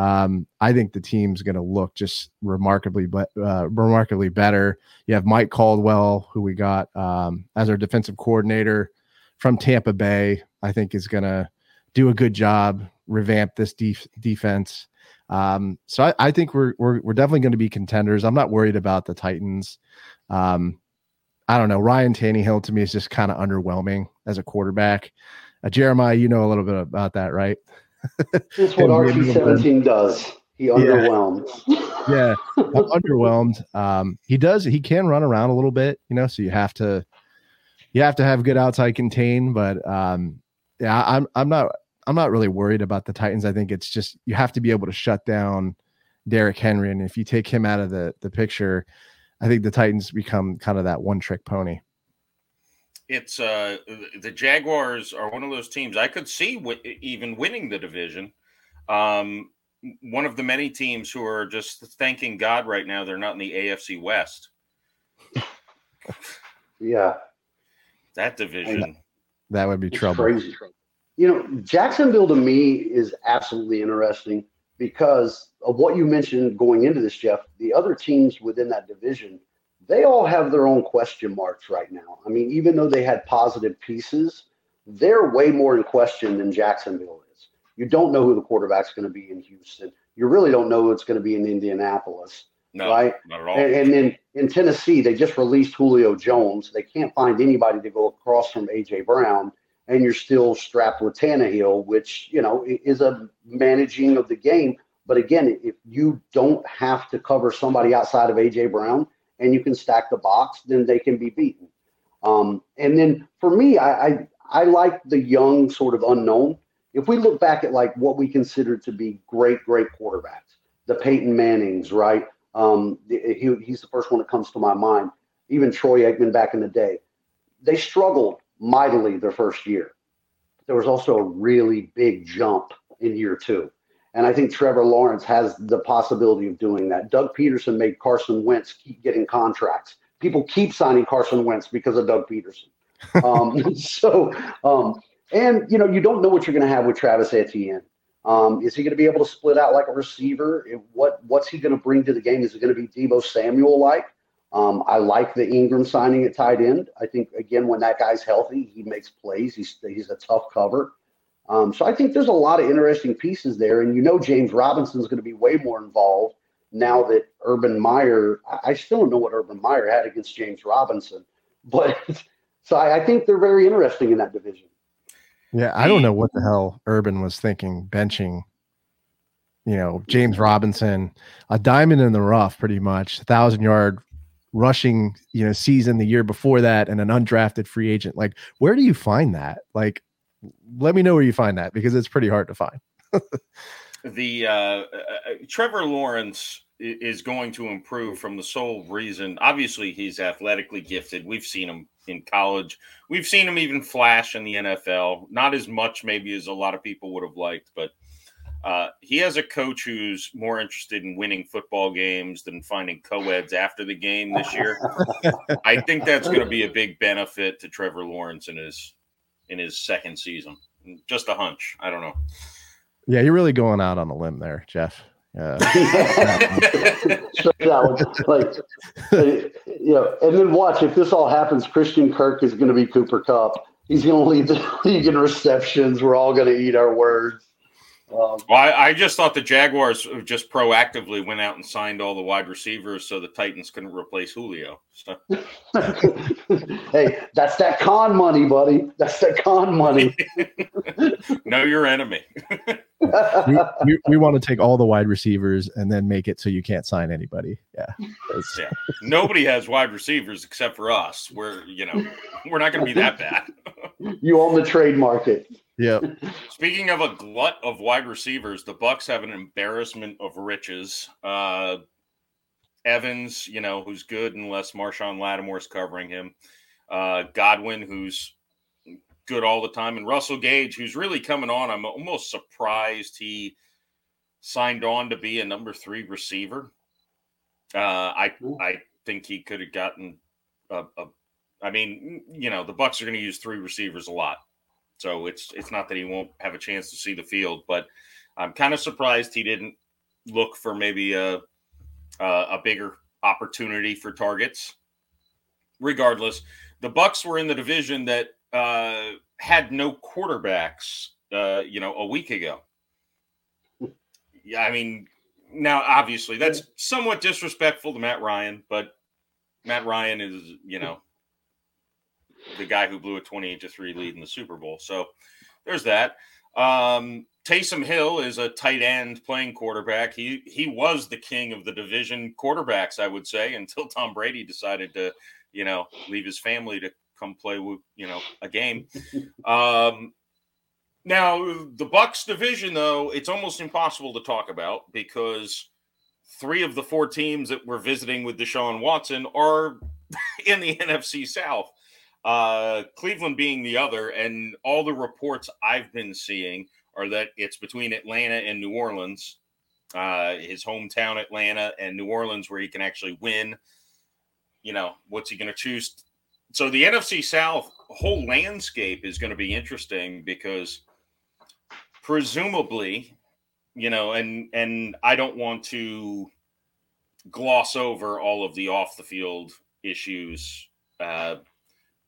Speaker 3: um, I think the team's going to look just remarkably, but uh, remarkably better. You have Mike Caldwell, who we got um, as our defensive coordinator from Tampa Bay. I think is going to do a good job, revamp this def- defense. Um, so I, I, think we're, we're we're definitely going to be contenders. I'm not worried about the Titans. Um, I don't know. Ryan Tannehill to me is just kind of underwhelming as a quarterback. Uh, Jeremiah, you know a little bit about that, right?
Speaker 2: That's (laughs) what RG seventeen does. He underwhelms. (laughs)
Speaker 3: Yeah, yeah underwhelmed. Um, he does. He can run around a little bit, you know. So you have to, you have to have good outside contain. But um, yeah, I'm I'm not I'm not really worried about the Titans. I think it's just you have to be able to shut down Derrick Henry, and if you take him out of the the picture, I think the Titans become kind of that one trick pony.
Speaker 1: It's uh, the Jaguars are one of those teams I could see w- even winning the division. Um, one of the many teams who are just thanking God right now they're not in the AFC West.
Speaker 2: yeah,
Speaker 1: that division.
Speaker 3: That would be it's trouble. Crazy.
Speaker 2: You know, Jacksonville to me is absolutely interesting because of what you mentioned going into this, Jeff. The other teams within that division, they all have their own question marks right now. I mean, even though they had positive pieces, they're way more in question than Jacksonville is. You don't know who the quarterback's going to be in Houston. You really don't know who it's going to be in Indianapolis.
Speaker 1: No,
Speaker 2: right?
Speaker 1: not at all.
Speaker 2: And, and then in Tennessee, they just released Julio Jones. They can't find anybody to go across from AJ Brown and you're still strapped with Tannehill, which you know is a managing of the game. But again, if you don't have to cover somebody outside of AJ Brown and you can stack the box, then they can be beaten. Um, and then for me, I, I I like the young sort of unknown. If we look back at like what we consider to be great, great quarterbacks, the Peyton Mannings, right? Um, he, he's the first one that comes to my mind. Even Troy Aikman back in the day, they struggled mightily their first year. There was also a really big jump in year two. And I think Trevor Lawrence has the possibility of doing that. Doug Pederson made Carson Wentz keep getting contracts. People keep signing Carson Wentz because of Doug Pederson. (laughs) Um, (laughs) so, um, and you know, you don't know what you're going to have with Travis Etienne. Um, is he going to be able to split out like a receiver? What What's he going to bring to the game? Is it going to be Deebo Samuel like? Um, I like the Engram signing at tight end. I think again when that guy's healthy, he makes plays. He's he's a tough cover. Um, so I think there's a lot of interesting pieces there, and you know James Robinson's going to be way more involved now that Urban Meyer. I still don't know what Urban Meyer had against James Robinson, (laughs) but so I, I think they're very interesting in that division.
Speaker 3: Yeah, I don't know what the hell Urban was thinking benching, you know, James Robinson, a diamond in the rough, pretty much, thousand yard rushing, you know, season the year before that, and an undrafted free agent. Like, where do you find that? Like, let me know where you find that because it's pretty hard to find. (laughs)
Speaker 1: the uh, uh, uh, Trevor Lawrence is going to improve from the sole reason. Obviously, he's athletically gifted. We've seen him in college. We've seen him even flash in the NFL. Not as much, maybe, as a lot of people would have liked, but uh, he has a coach who's more interested in winning football games than finding co-eds after the game this year. (laughs) I think that's going to be a big benefit to Trevor Lawrence and his in his second season. Just a hunch. I don't know.
Speaker 3: Yeah, you're really going out on a limb there, Jeff.
Speaker 2: Uh, (laughs) like, you know, and then watch if this all happens. Christian Kirk is going to be Cooper Kupp. He's going to lead the (laughs) league in receptions. We're all going to eat our words.
Speaker 1: Um, well, I, I, just thought the Jaguars just proactively went out and signed all the wide receivers so the Titans couldn't replace Julio. So. (laughs) (laughs)
Speaker 2: hey, that's that Khan money, buddy. That's that Khan money. (laughs)
Speaker 1: know your enemy.
Speaker 3: we, we, we, want to take all the wide receivers and then make it so you can't sign anybody. Yeah.
Speaker 1: yeah. Nobody has wide receivers except for us. We're, you know, we're not going to be that bad.
Speaker 2: you own the trade market.
Speaker 3: Yeah. (laughs)
Speaker 1: Speaking of a glut of wide receivers, the Bucs have an embarrassment of riches. Uh, Evans, you know, who's good unless Marshon Lattimore's covering him. Uh, Godwin, who's good all the time, and Russell Gage, who's really coming on. I'm almost surprised he signed on to be a number three receiver. Uh, I I think he could have gotten a, a. I mean, you know, the Bucs are going to use three receivers a lot. So it's it's not that he won't have a chance to see the field, but I'm kind of surprised he didn't look for maybe a a, a bigger opportunity for targets. Regardless, the Bucs were in the division that uh, had no quarterbacks, uh, you know, a week ago. Yeah, I mean, now obviously that's somewhat disrespectful to Matt Ryan, but Matt Ryan is, you know, the guy who blew a 28 to 3 lead in the Super Bowl. So there's that. Um, Taysom Hill is a tight end playing quarterback. He he was the king of the division quarterbacks, I would say, until Tom Brady decided to, you know, leave his family to come play with, you know, a game. (laughs) Um, now the Bucs division, though, it's almost impossible to talk about because three of the four teams that we're visiting with Deshaun Watson are (laughs) in the NFC South uh, Cleveland being the other. And all the reports I've been seeing are that it's between Atlanta and New Orleans, uh, his hometown Atlanta and New Orleans, where he can actually win. You know, what's he going to choose? So the NFC South whole landscape is going to be interesting because presumably, you know, and and I don't want to gloss over all of the off the field issues uh,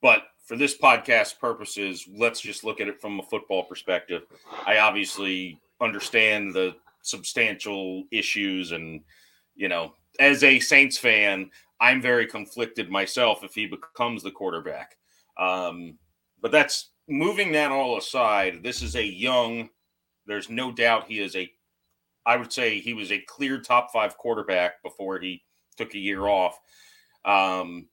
Speaker 1: but for this podcast purposes, let's just look at it from a football perspective. I obviously understand the substantial issues and you know, as a Saints fan, I'm very conflicted myself if he becomes the quarterback. Um, but that's moving that all aside. This is a young, there's no doubt he is a, I would say he was a clear top five quarterback before he took a year off. Um,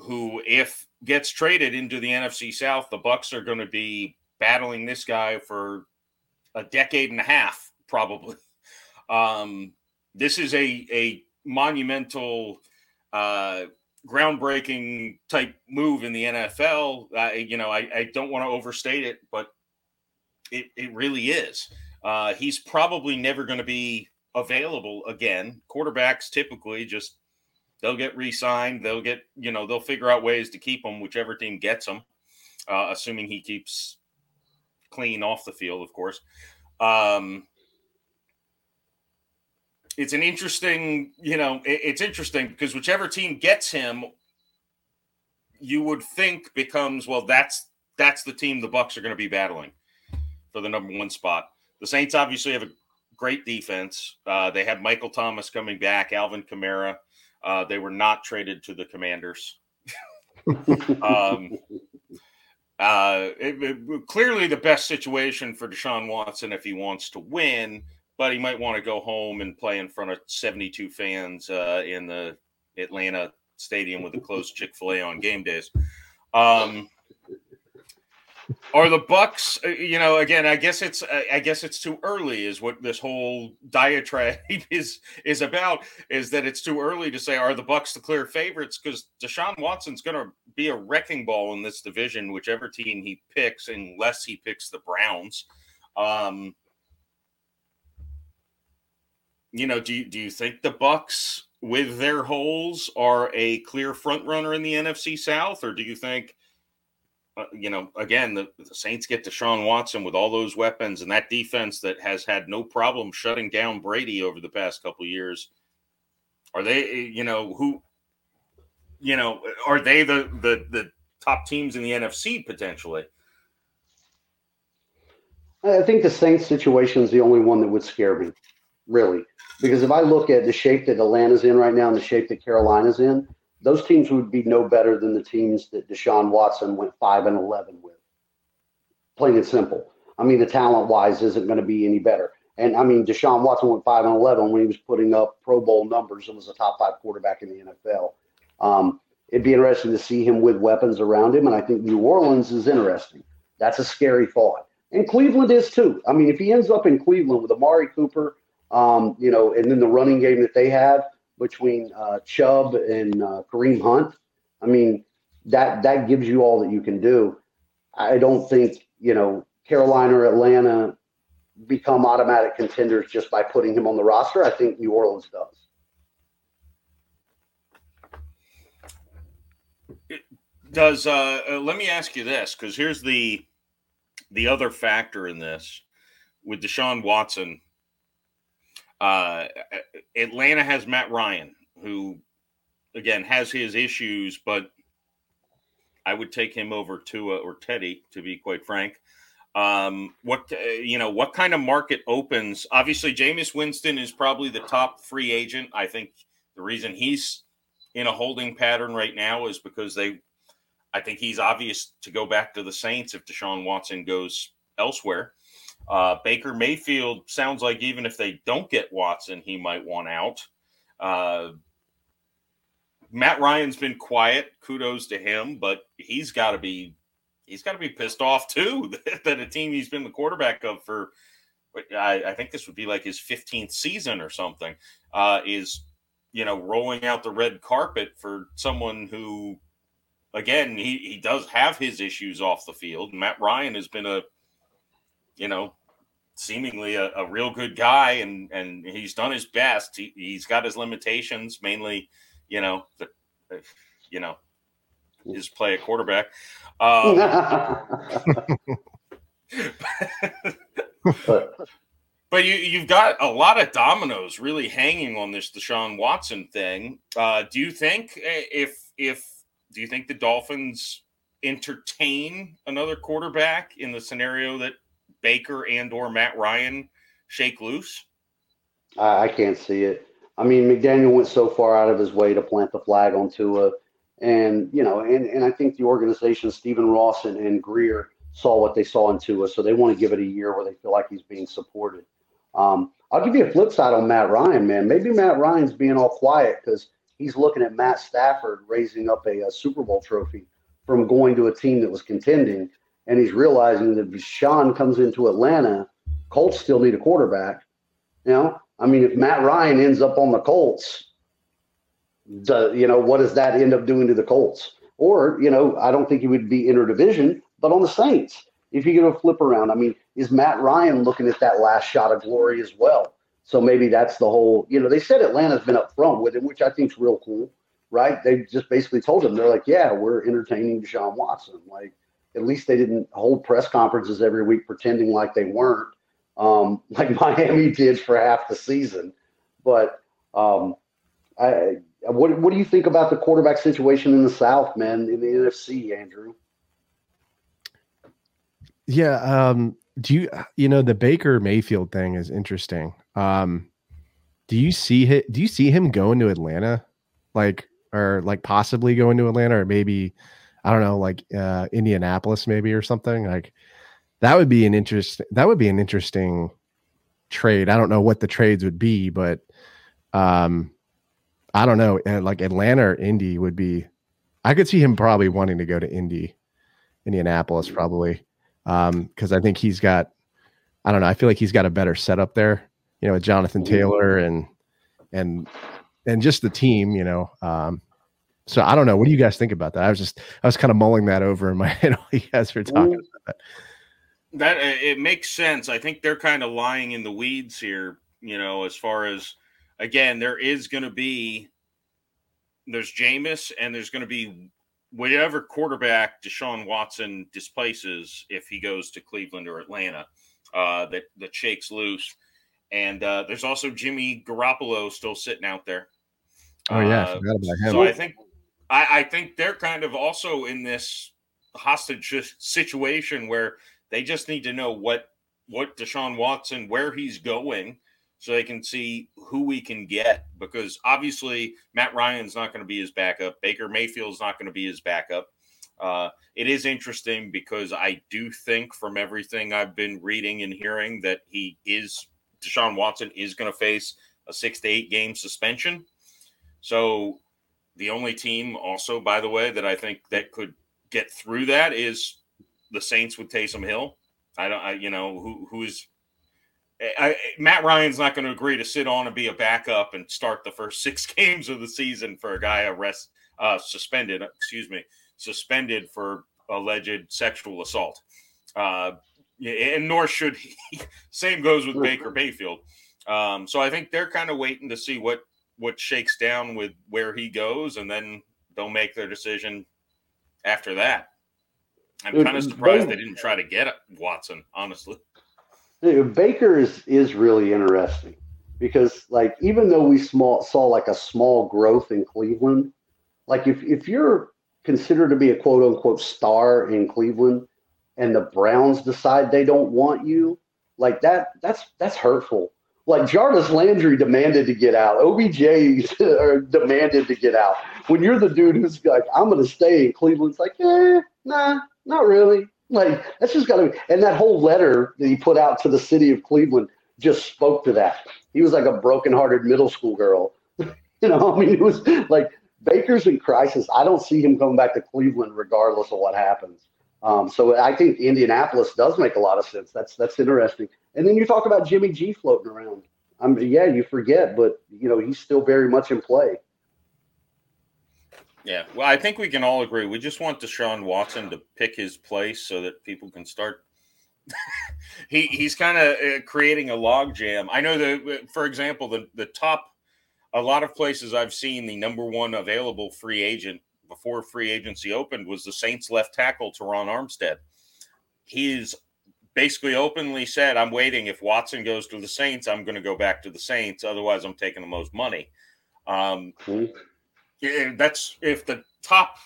Speaker 1: who, if gets traded into the NFC South, the Bucs are going to be battling this guy for a decade and a half, probably. (laughs) Um, this is a a monumental, uh, groundbreaking type move in the NFL. You know, I, I don't want to overstate it, but it, it really is. Uh, he's probably never going to be available again. Quarterbacks typically just they'll get re-signed. They'll get, you know, they'll figure out ways to keep him, whichever team gets him, uh, assuming he keeps clean off the field, of course. Um, it's an interesting, you know, it, it's interesting because whichever team gets him, you would think becomes well. That's that's the team the Bucs are going to be battling for the number one spot. The Saints obviously have a great defense. Uh, they have Michael Thomas coming back, Alvin Kamara. Uh, they were not traded to the Commanders. (laughs) um, uh, it, it, clearly, the best situation for Deshaun Watson if he wants to win, but he might want to go home and play in front of 72 fans uh, in the Atlanta stadium with a closed Chick fil A on game days. Um, are the Bucs? Uh, you know, again, I guess it's I guess it's too early. Is what this whole diatribe (laughs) is is about. Is that it's too early to say are the Bucs the clear favorites? Because Deshaun Watson's going to be a wrecking ball in this division, whichever team he picks, unless he picks the Browns. Um, you know, do you, do you think the Bucs with their holes are a clear front runner in the NFC South, or do you think? Uh, you know, again, the, the, Saints get Deshaun Watson with all those weapons and that defense that has had no problem shutting down Brady over the past couple years. Are they, you know, who, you know, are they the the the top teams in the NFC potentially?
Speaker 2: I think the Saints situation is the only one that would scare me, really, because if I look at the shape that Atlanta's in right now and the shape that Carolina's in, those teams would be no better than the teams that Deshaun Watson went five and eleven with. Plain and simple. I mean, the talent wise isn't going to be any better. And I mean, Deshaun Watson went five and eleven when he was putting up Pro Bowl numbers and was a top five quarterback in the NFL. Um, it'd be interesting to see him with weapons around him, and I think New Orleans is interesting. That's a scary thought, and Cleveland is too. I mean, if he ends up in Cleveland with Amari Cooper, um, you know, and then the running game that they have, between uh, Chubb and uh, Kareem Hunt, I mean, that that gives you all that you can do. I don't think you know Carolina or Atlanta become automatic contenders just by putting him on the roster. I think New Orleans does.
Speaker 1: It does uh, uh, let me ask you this because here's the the other factor in this with Deshaun Watson uh, Atlanta has Matt Ryan, who again has his issues, but I would take him over Tua or Teddy, to be quite frank. Um, what uh, you know, what kind of market opens? Obviously, Jameis Winston is probably the top free agent. I think the reason he's in a holding pattern right now is because they, I think he's obvious to go back to the Saints if Deshaun Watson goes elsewhere. Uh, Baker Mayfield sounds like even if they don't get Watson, he might want out. Uh, Matt Ryan's been quiet. Kudos to him, but he's got to be he's got to be pissed off too (laughs) that a team he's been the quarterback of for I, I think this would be like his 15th season or something uh, is you know rolling out the red carpet for someone who again he, he does have his issues off the field. Matt Ryan has been a you know seemingly a, a, real good guy and and he's done his best. He, he's got his limitations mainly you know the you know his play at quarterback. Um, (laughs) but you you've got a lot of dominoes really hanging on this Deshaun Watson thing. Uh, do you think eh, if if do you think the Dolphins entertain another quarterback in the scenario that Baker and or Matt Ryan shake loose?
Speaker 2: I, I can't see it. I mean, McDaniel went so far out of his way to plant the flag on Tua. And, you know, and, and I think the organization, Stephen Ross and, and Grier, saw what they saw in Tua. So they want to give it a year where they feel like he's being supported. Um, I'll give you a flip side on Matt Ryan, man. Maybe Matt Ryan's being all quiet because he's looking at Matt Stafford raising up a, a Super Bowl trophy from going to a team that was contending and he's realizing that if Sean comes into Atlanta, Colts still need a quarterback. You know, I mean, if Matt Ryan ends up on the Colts, the, you know, what does that end up doing to the Colts? Or, you know, I don't think he would be interdivision, but on the Saints, if you get a flip around, I mean, is Matt Ryan looking at that last shot of glory as well? So maybe that's the whole, you know, they said Atlanta's been up front with him, which I think is real cool, right? They just basically told him, they're like, yeah, we're entertaining Deshaun Watson. Like, at least they didn't hold press conferences every week pretending like they weren't. um, (laughs) like Miami did for half the season. But um, I, what what do you think about the quarterback situation in the South, man, in the NFC, Andrew?
Speaker 3: Yeah, um, do you you know the Baker Mayfield thing is interesting. Um, do you see him, do you see him going to Atlanta, like or like possibly going to Atlanta or maybe I don't know like uh, Indianapolis maybe or something like that would be an interest that would be an interesting trade. I don't know what the trades would be, but um, I don't know. And like Atlanta or Indy would be. I could see him probably wanting to go to Indy, Indianapolis probably because um, I think he's got, I don't know, I feel like he's got a better setup there, you know, with Jonathan Taylor and and and just the team, you know. Um, so I don't know. What do you guys think about that? I was just I was kind of mulling that over in my (laughs) head while you guys were talking about that.
Speaker 1: That uh, it makes sense. I think they're kind of lying in the weeds here, you know, as far as again, there is going to be there's Jameis and there's going to be whatever quarterback Deshaun Watson displaces if he goes to Cleveland or Atlanta, uh, that that shakes loose. And uh, there's also Jimmy Garoppolo still sitting out there.
Speaker 3: Oh yeah, I uh, forgot about him.
Speaker 1: So I think I, I think they're kind of also in this hostage situation where they just need to know what what Deshaun Watson where he's going so they can see who we can get because obviously Matt Ryan's not going to be his backup. Baker Mayfield's not going to be his backup. Uh, it is interesting because I do think from everything I've been reading and hearing that he is Deshaun Watson is going to face a six to eight game suspension. So the only team also, by the way, that I think that could get through that is the Saints with Taysom Hill. I don't, I, you know, who who's I, Matt Ryan's not going to agree to sit on and be a backup and start the first (laughs) six games of the season for a guy arrest uh, suspended. Excuse me, suspended for alleged sexual assault. Uh, and nor should he. (laughs) Same goes with Baker Mayfield. Um, so I think they're kind of waiting to see what what shakes down with where he goes, and then they'll make their decision after that. I'm kind of surprised they didn't try to get Watson, honestly.
Speaker 2: Baker is is really interesting because like even though we small saw like a small growth in Cleveland, like if if you're considered to be a quote unquote star in Cleveland and the Browns decide they don't want you, like that that's that's hurtful. Like Jarvis Landry demanded to get out. OBJ (laughs) demanded to get out. When you're the dude who's like, I'm gonna stay in Cleveland, it's like, eh, nah, not really. Like that's just got to. Be. And that whole letter that he put out to the city of Cleveland just spoke to that. He was like a broken-hearted middle school girl. (laughs) you know, I mean, it was like Baker's in crisis. I don't see him coming back to Cleveland regardless of what happens. Um, so I think Indianapolis does make a lot of sense. That's that's interesting. And then you talk about Jimmy G floating around. I mean, yeah, you forget, but you know he's still very much in play.
Speaker 1: Yeah, well, I think we can all agree. We just want Deshaun Watson to pick his place so that people can start. (laughs) he he's kind of uh, creating a logjam. I know that, for example, the the top, a lot of places I've seen the number one available free agent before free agency opened was the Saints left tackle Terron Armstead. He's basically openly said, "I'm waiting. If Watson goes to the Saints, I'm going to go back to the Saints. Otherwise, I'm taking the most money." Um, mm-hmm that's if the top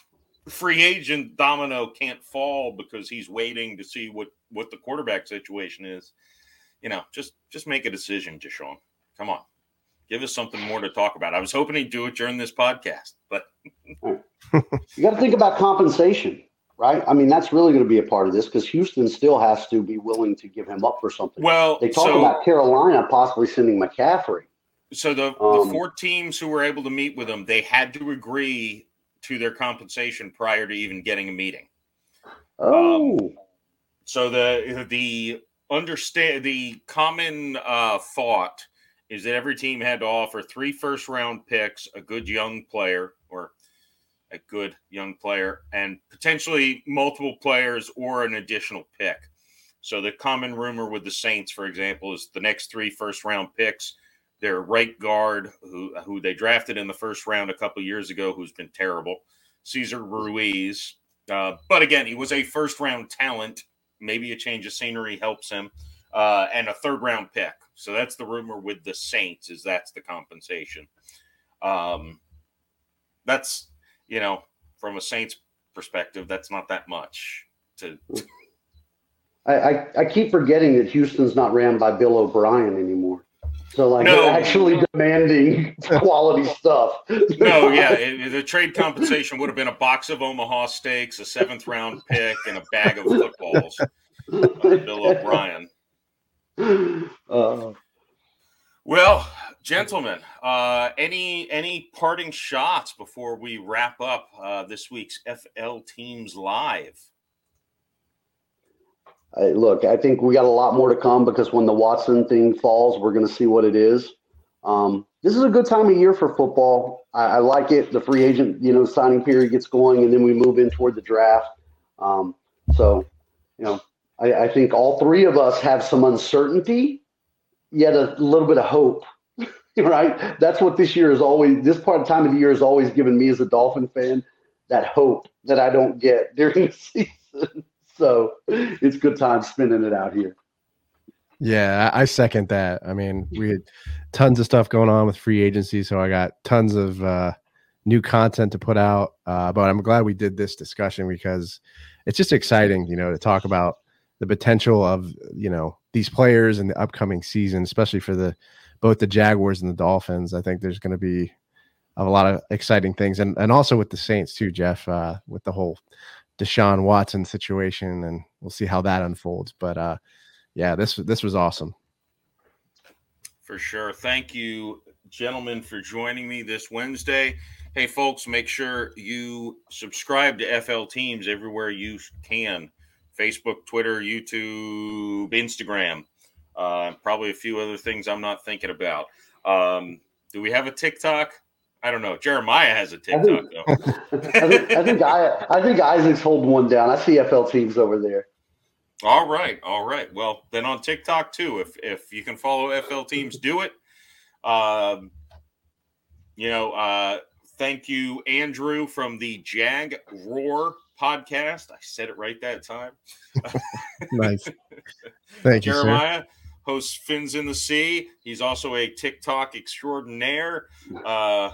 Speaker 1: free agent domino can't fall because he's waiting to see what what the quarterback situation is. You know, just just make a decision, Deshaun. Come on, give us something more to talk about. I was hoping he'd do it during this podcast, but
Speaker 2: you got to think about compensation, right? I mean, that's really going to be a part of this because Houston still has to be willing to give him up for something.
Speaker 1: Well,
Speaker 2: they talk so, about Carolina possibly sending McCaffrey.
Speaker 1: So the, um, the four teams who were able to meet with them, they had to agree to their compensation prior to even getting a meeting.
Speaker 2: Oh. Um,
Speaker 1: so the the understand the common uh, thought is that every team had to offer three first round picks, a good young player or a good young player, and potentially multiple players or an additional pick. So the common rumor with the Saints, for example, is the next three first round picks their right guard, who who they drafted in the first round a couple years ago, who's been terrible, Cesar Ruiz. Uh, but again, he was a first round talent. Maybe a change of scenery helps him. uh, and a third round pick. So that's the rumor with the Saints is that's the compensation. Um, that's you know from a Saints perspective, that's not that much to. (laughs)
Speaker 2: I, I, I keep forgetting that Houston's not ran by Bill O'Brien anymore. So like no. they're actually demanding (laughs) quality stuff.
Speaker 1: no, yeah, it, the trade compensation would have been a box of Omaha steaks, a seventh round pick, and a bag of footballs. Bill O'Brien. (laughs) Uh, well, gentlemen, uh, any any parting shots before we wrap up uh, this week's FL Teams Live?
Speaker 2: I, look, I think we got a lot more to come because when the Watson thing falls, we're going to see what it is. Um, this is a good time of year for football. I, I, like it. The free agent, you know, signing period gets going, and then we move in toward the draft. Um, so, you know, I, I, think all three of us have some uncertainty, yet a little bit of hope. (laughs) right? That's what this year is always. This part of time of the year has always given me as a Dolphin fan that hope that I don't get (laughs) during the season so it's good time spending it out here.
Speaker 3: Yeah, I second that. I mean, we had tons of stuff going on with free agency, so I got tons of uh, new content to put out. Uh, but I'm glad we did this discussion because it's just exciting, you know, to talk about the potential of you know these players in the upcoming season, especially for the both the Jaguars and the Dolphins. I think there's going to be a lot of exciting things, and and also with the Saints too, Jeff, uh, with the whole Deshaun Watson situation, and we'll see how that unfolds. But uh, yeah, this this was awesome.
Speaker 1: For sure. Thank you, gentlemen, for joining me this Wednesday. Hey, folks, make sure you subscribe to FL Teams everywhere you can Facebook, Twitter, YouTube, Instagram, uh, probably a few other things I'm not thinking about. Um, do we have a TikTok? I don't know. Jeremiah has a TikTok I think, though. (laughs)
Speaker 2: I think, I think I, I think Isaac's holding one down. I see FL teams over there.
Speaker 1: All right, all right. Well, then on TikTok too. If if you can follow FL teams, do it. Um, you know, uh, thank you, Andrew from the Jag Roar podcast. I said it right that time.
Speaker 3: nice. Thank
Speaker 1: you, Jeremiah. Hosts Fins in the Sea. He's also a TikTok extraordinaire. Uh,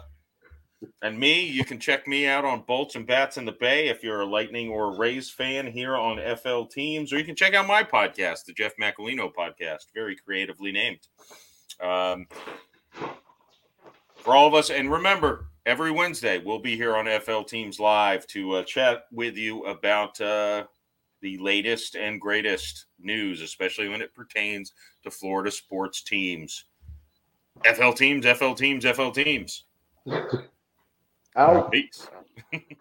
Speaker 1: and me, you can check me out on Bolts and Bats in the Bay if you're a Lightning or Rays fan here on FL Teams, or you can check out my podcast, the Jeff Macalino podcast, very creatively named. Um, for all of us, and remember, every Wednesday we'll be here on FL Teams Live to uh, chat with you about uh, the latest and greatest news, especially when it pertains to Florida sports teams. FL teams, FL teams, FL teams.
Speaker 2: Out.
Speaker 1: Peace. (laughs)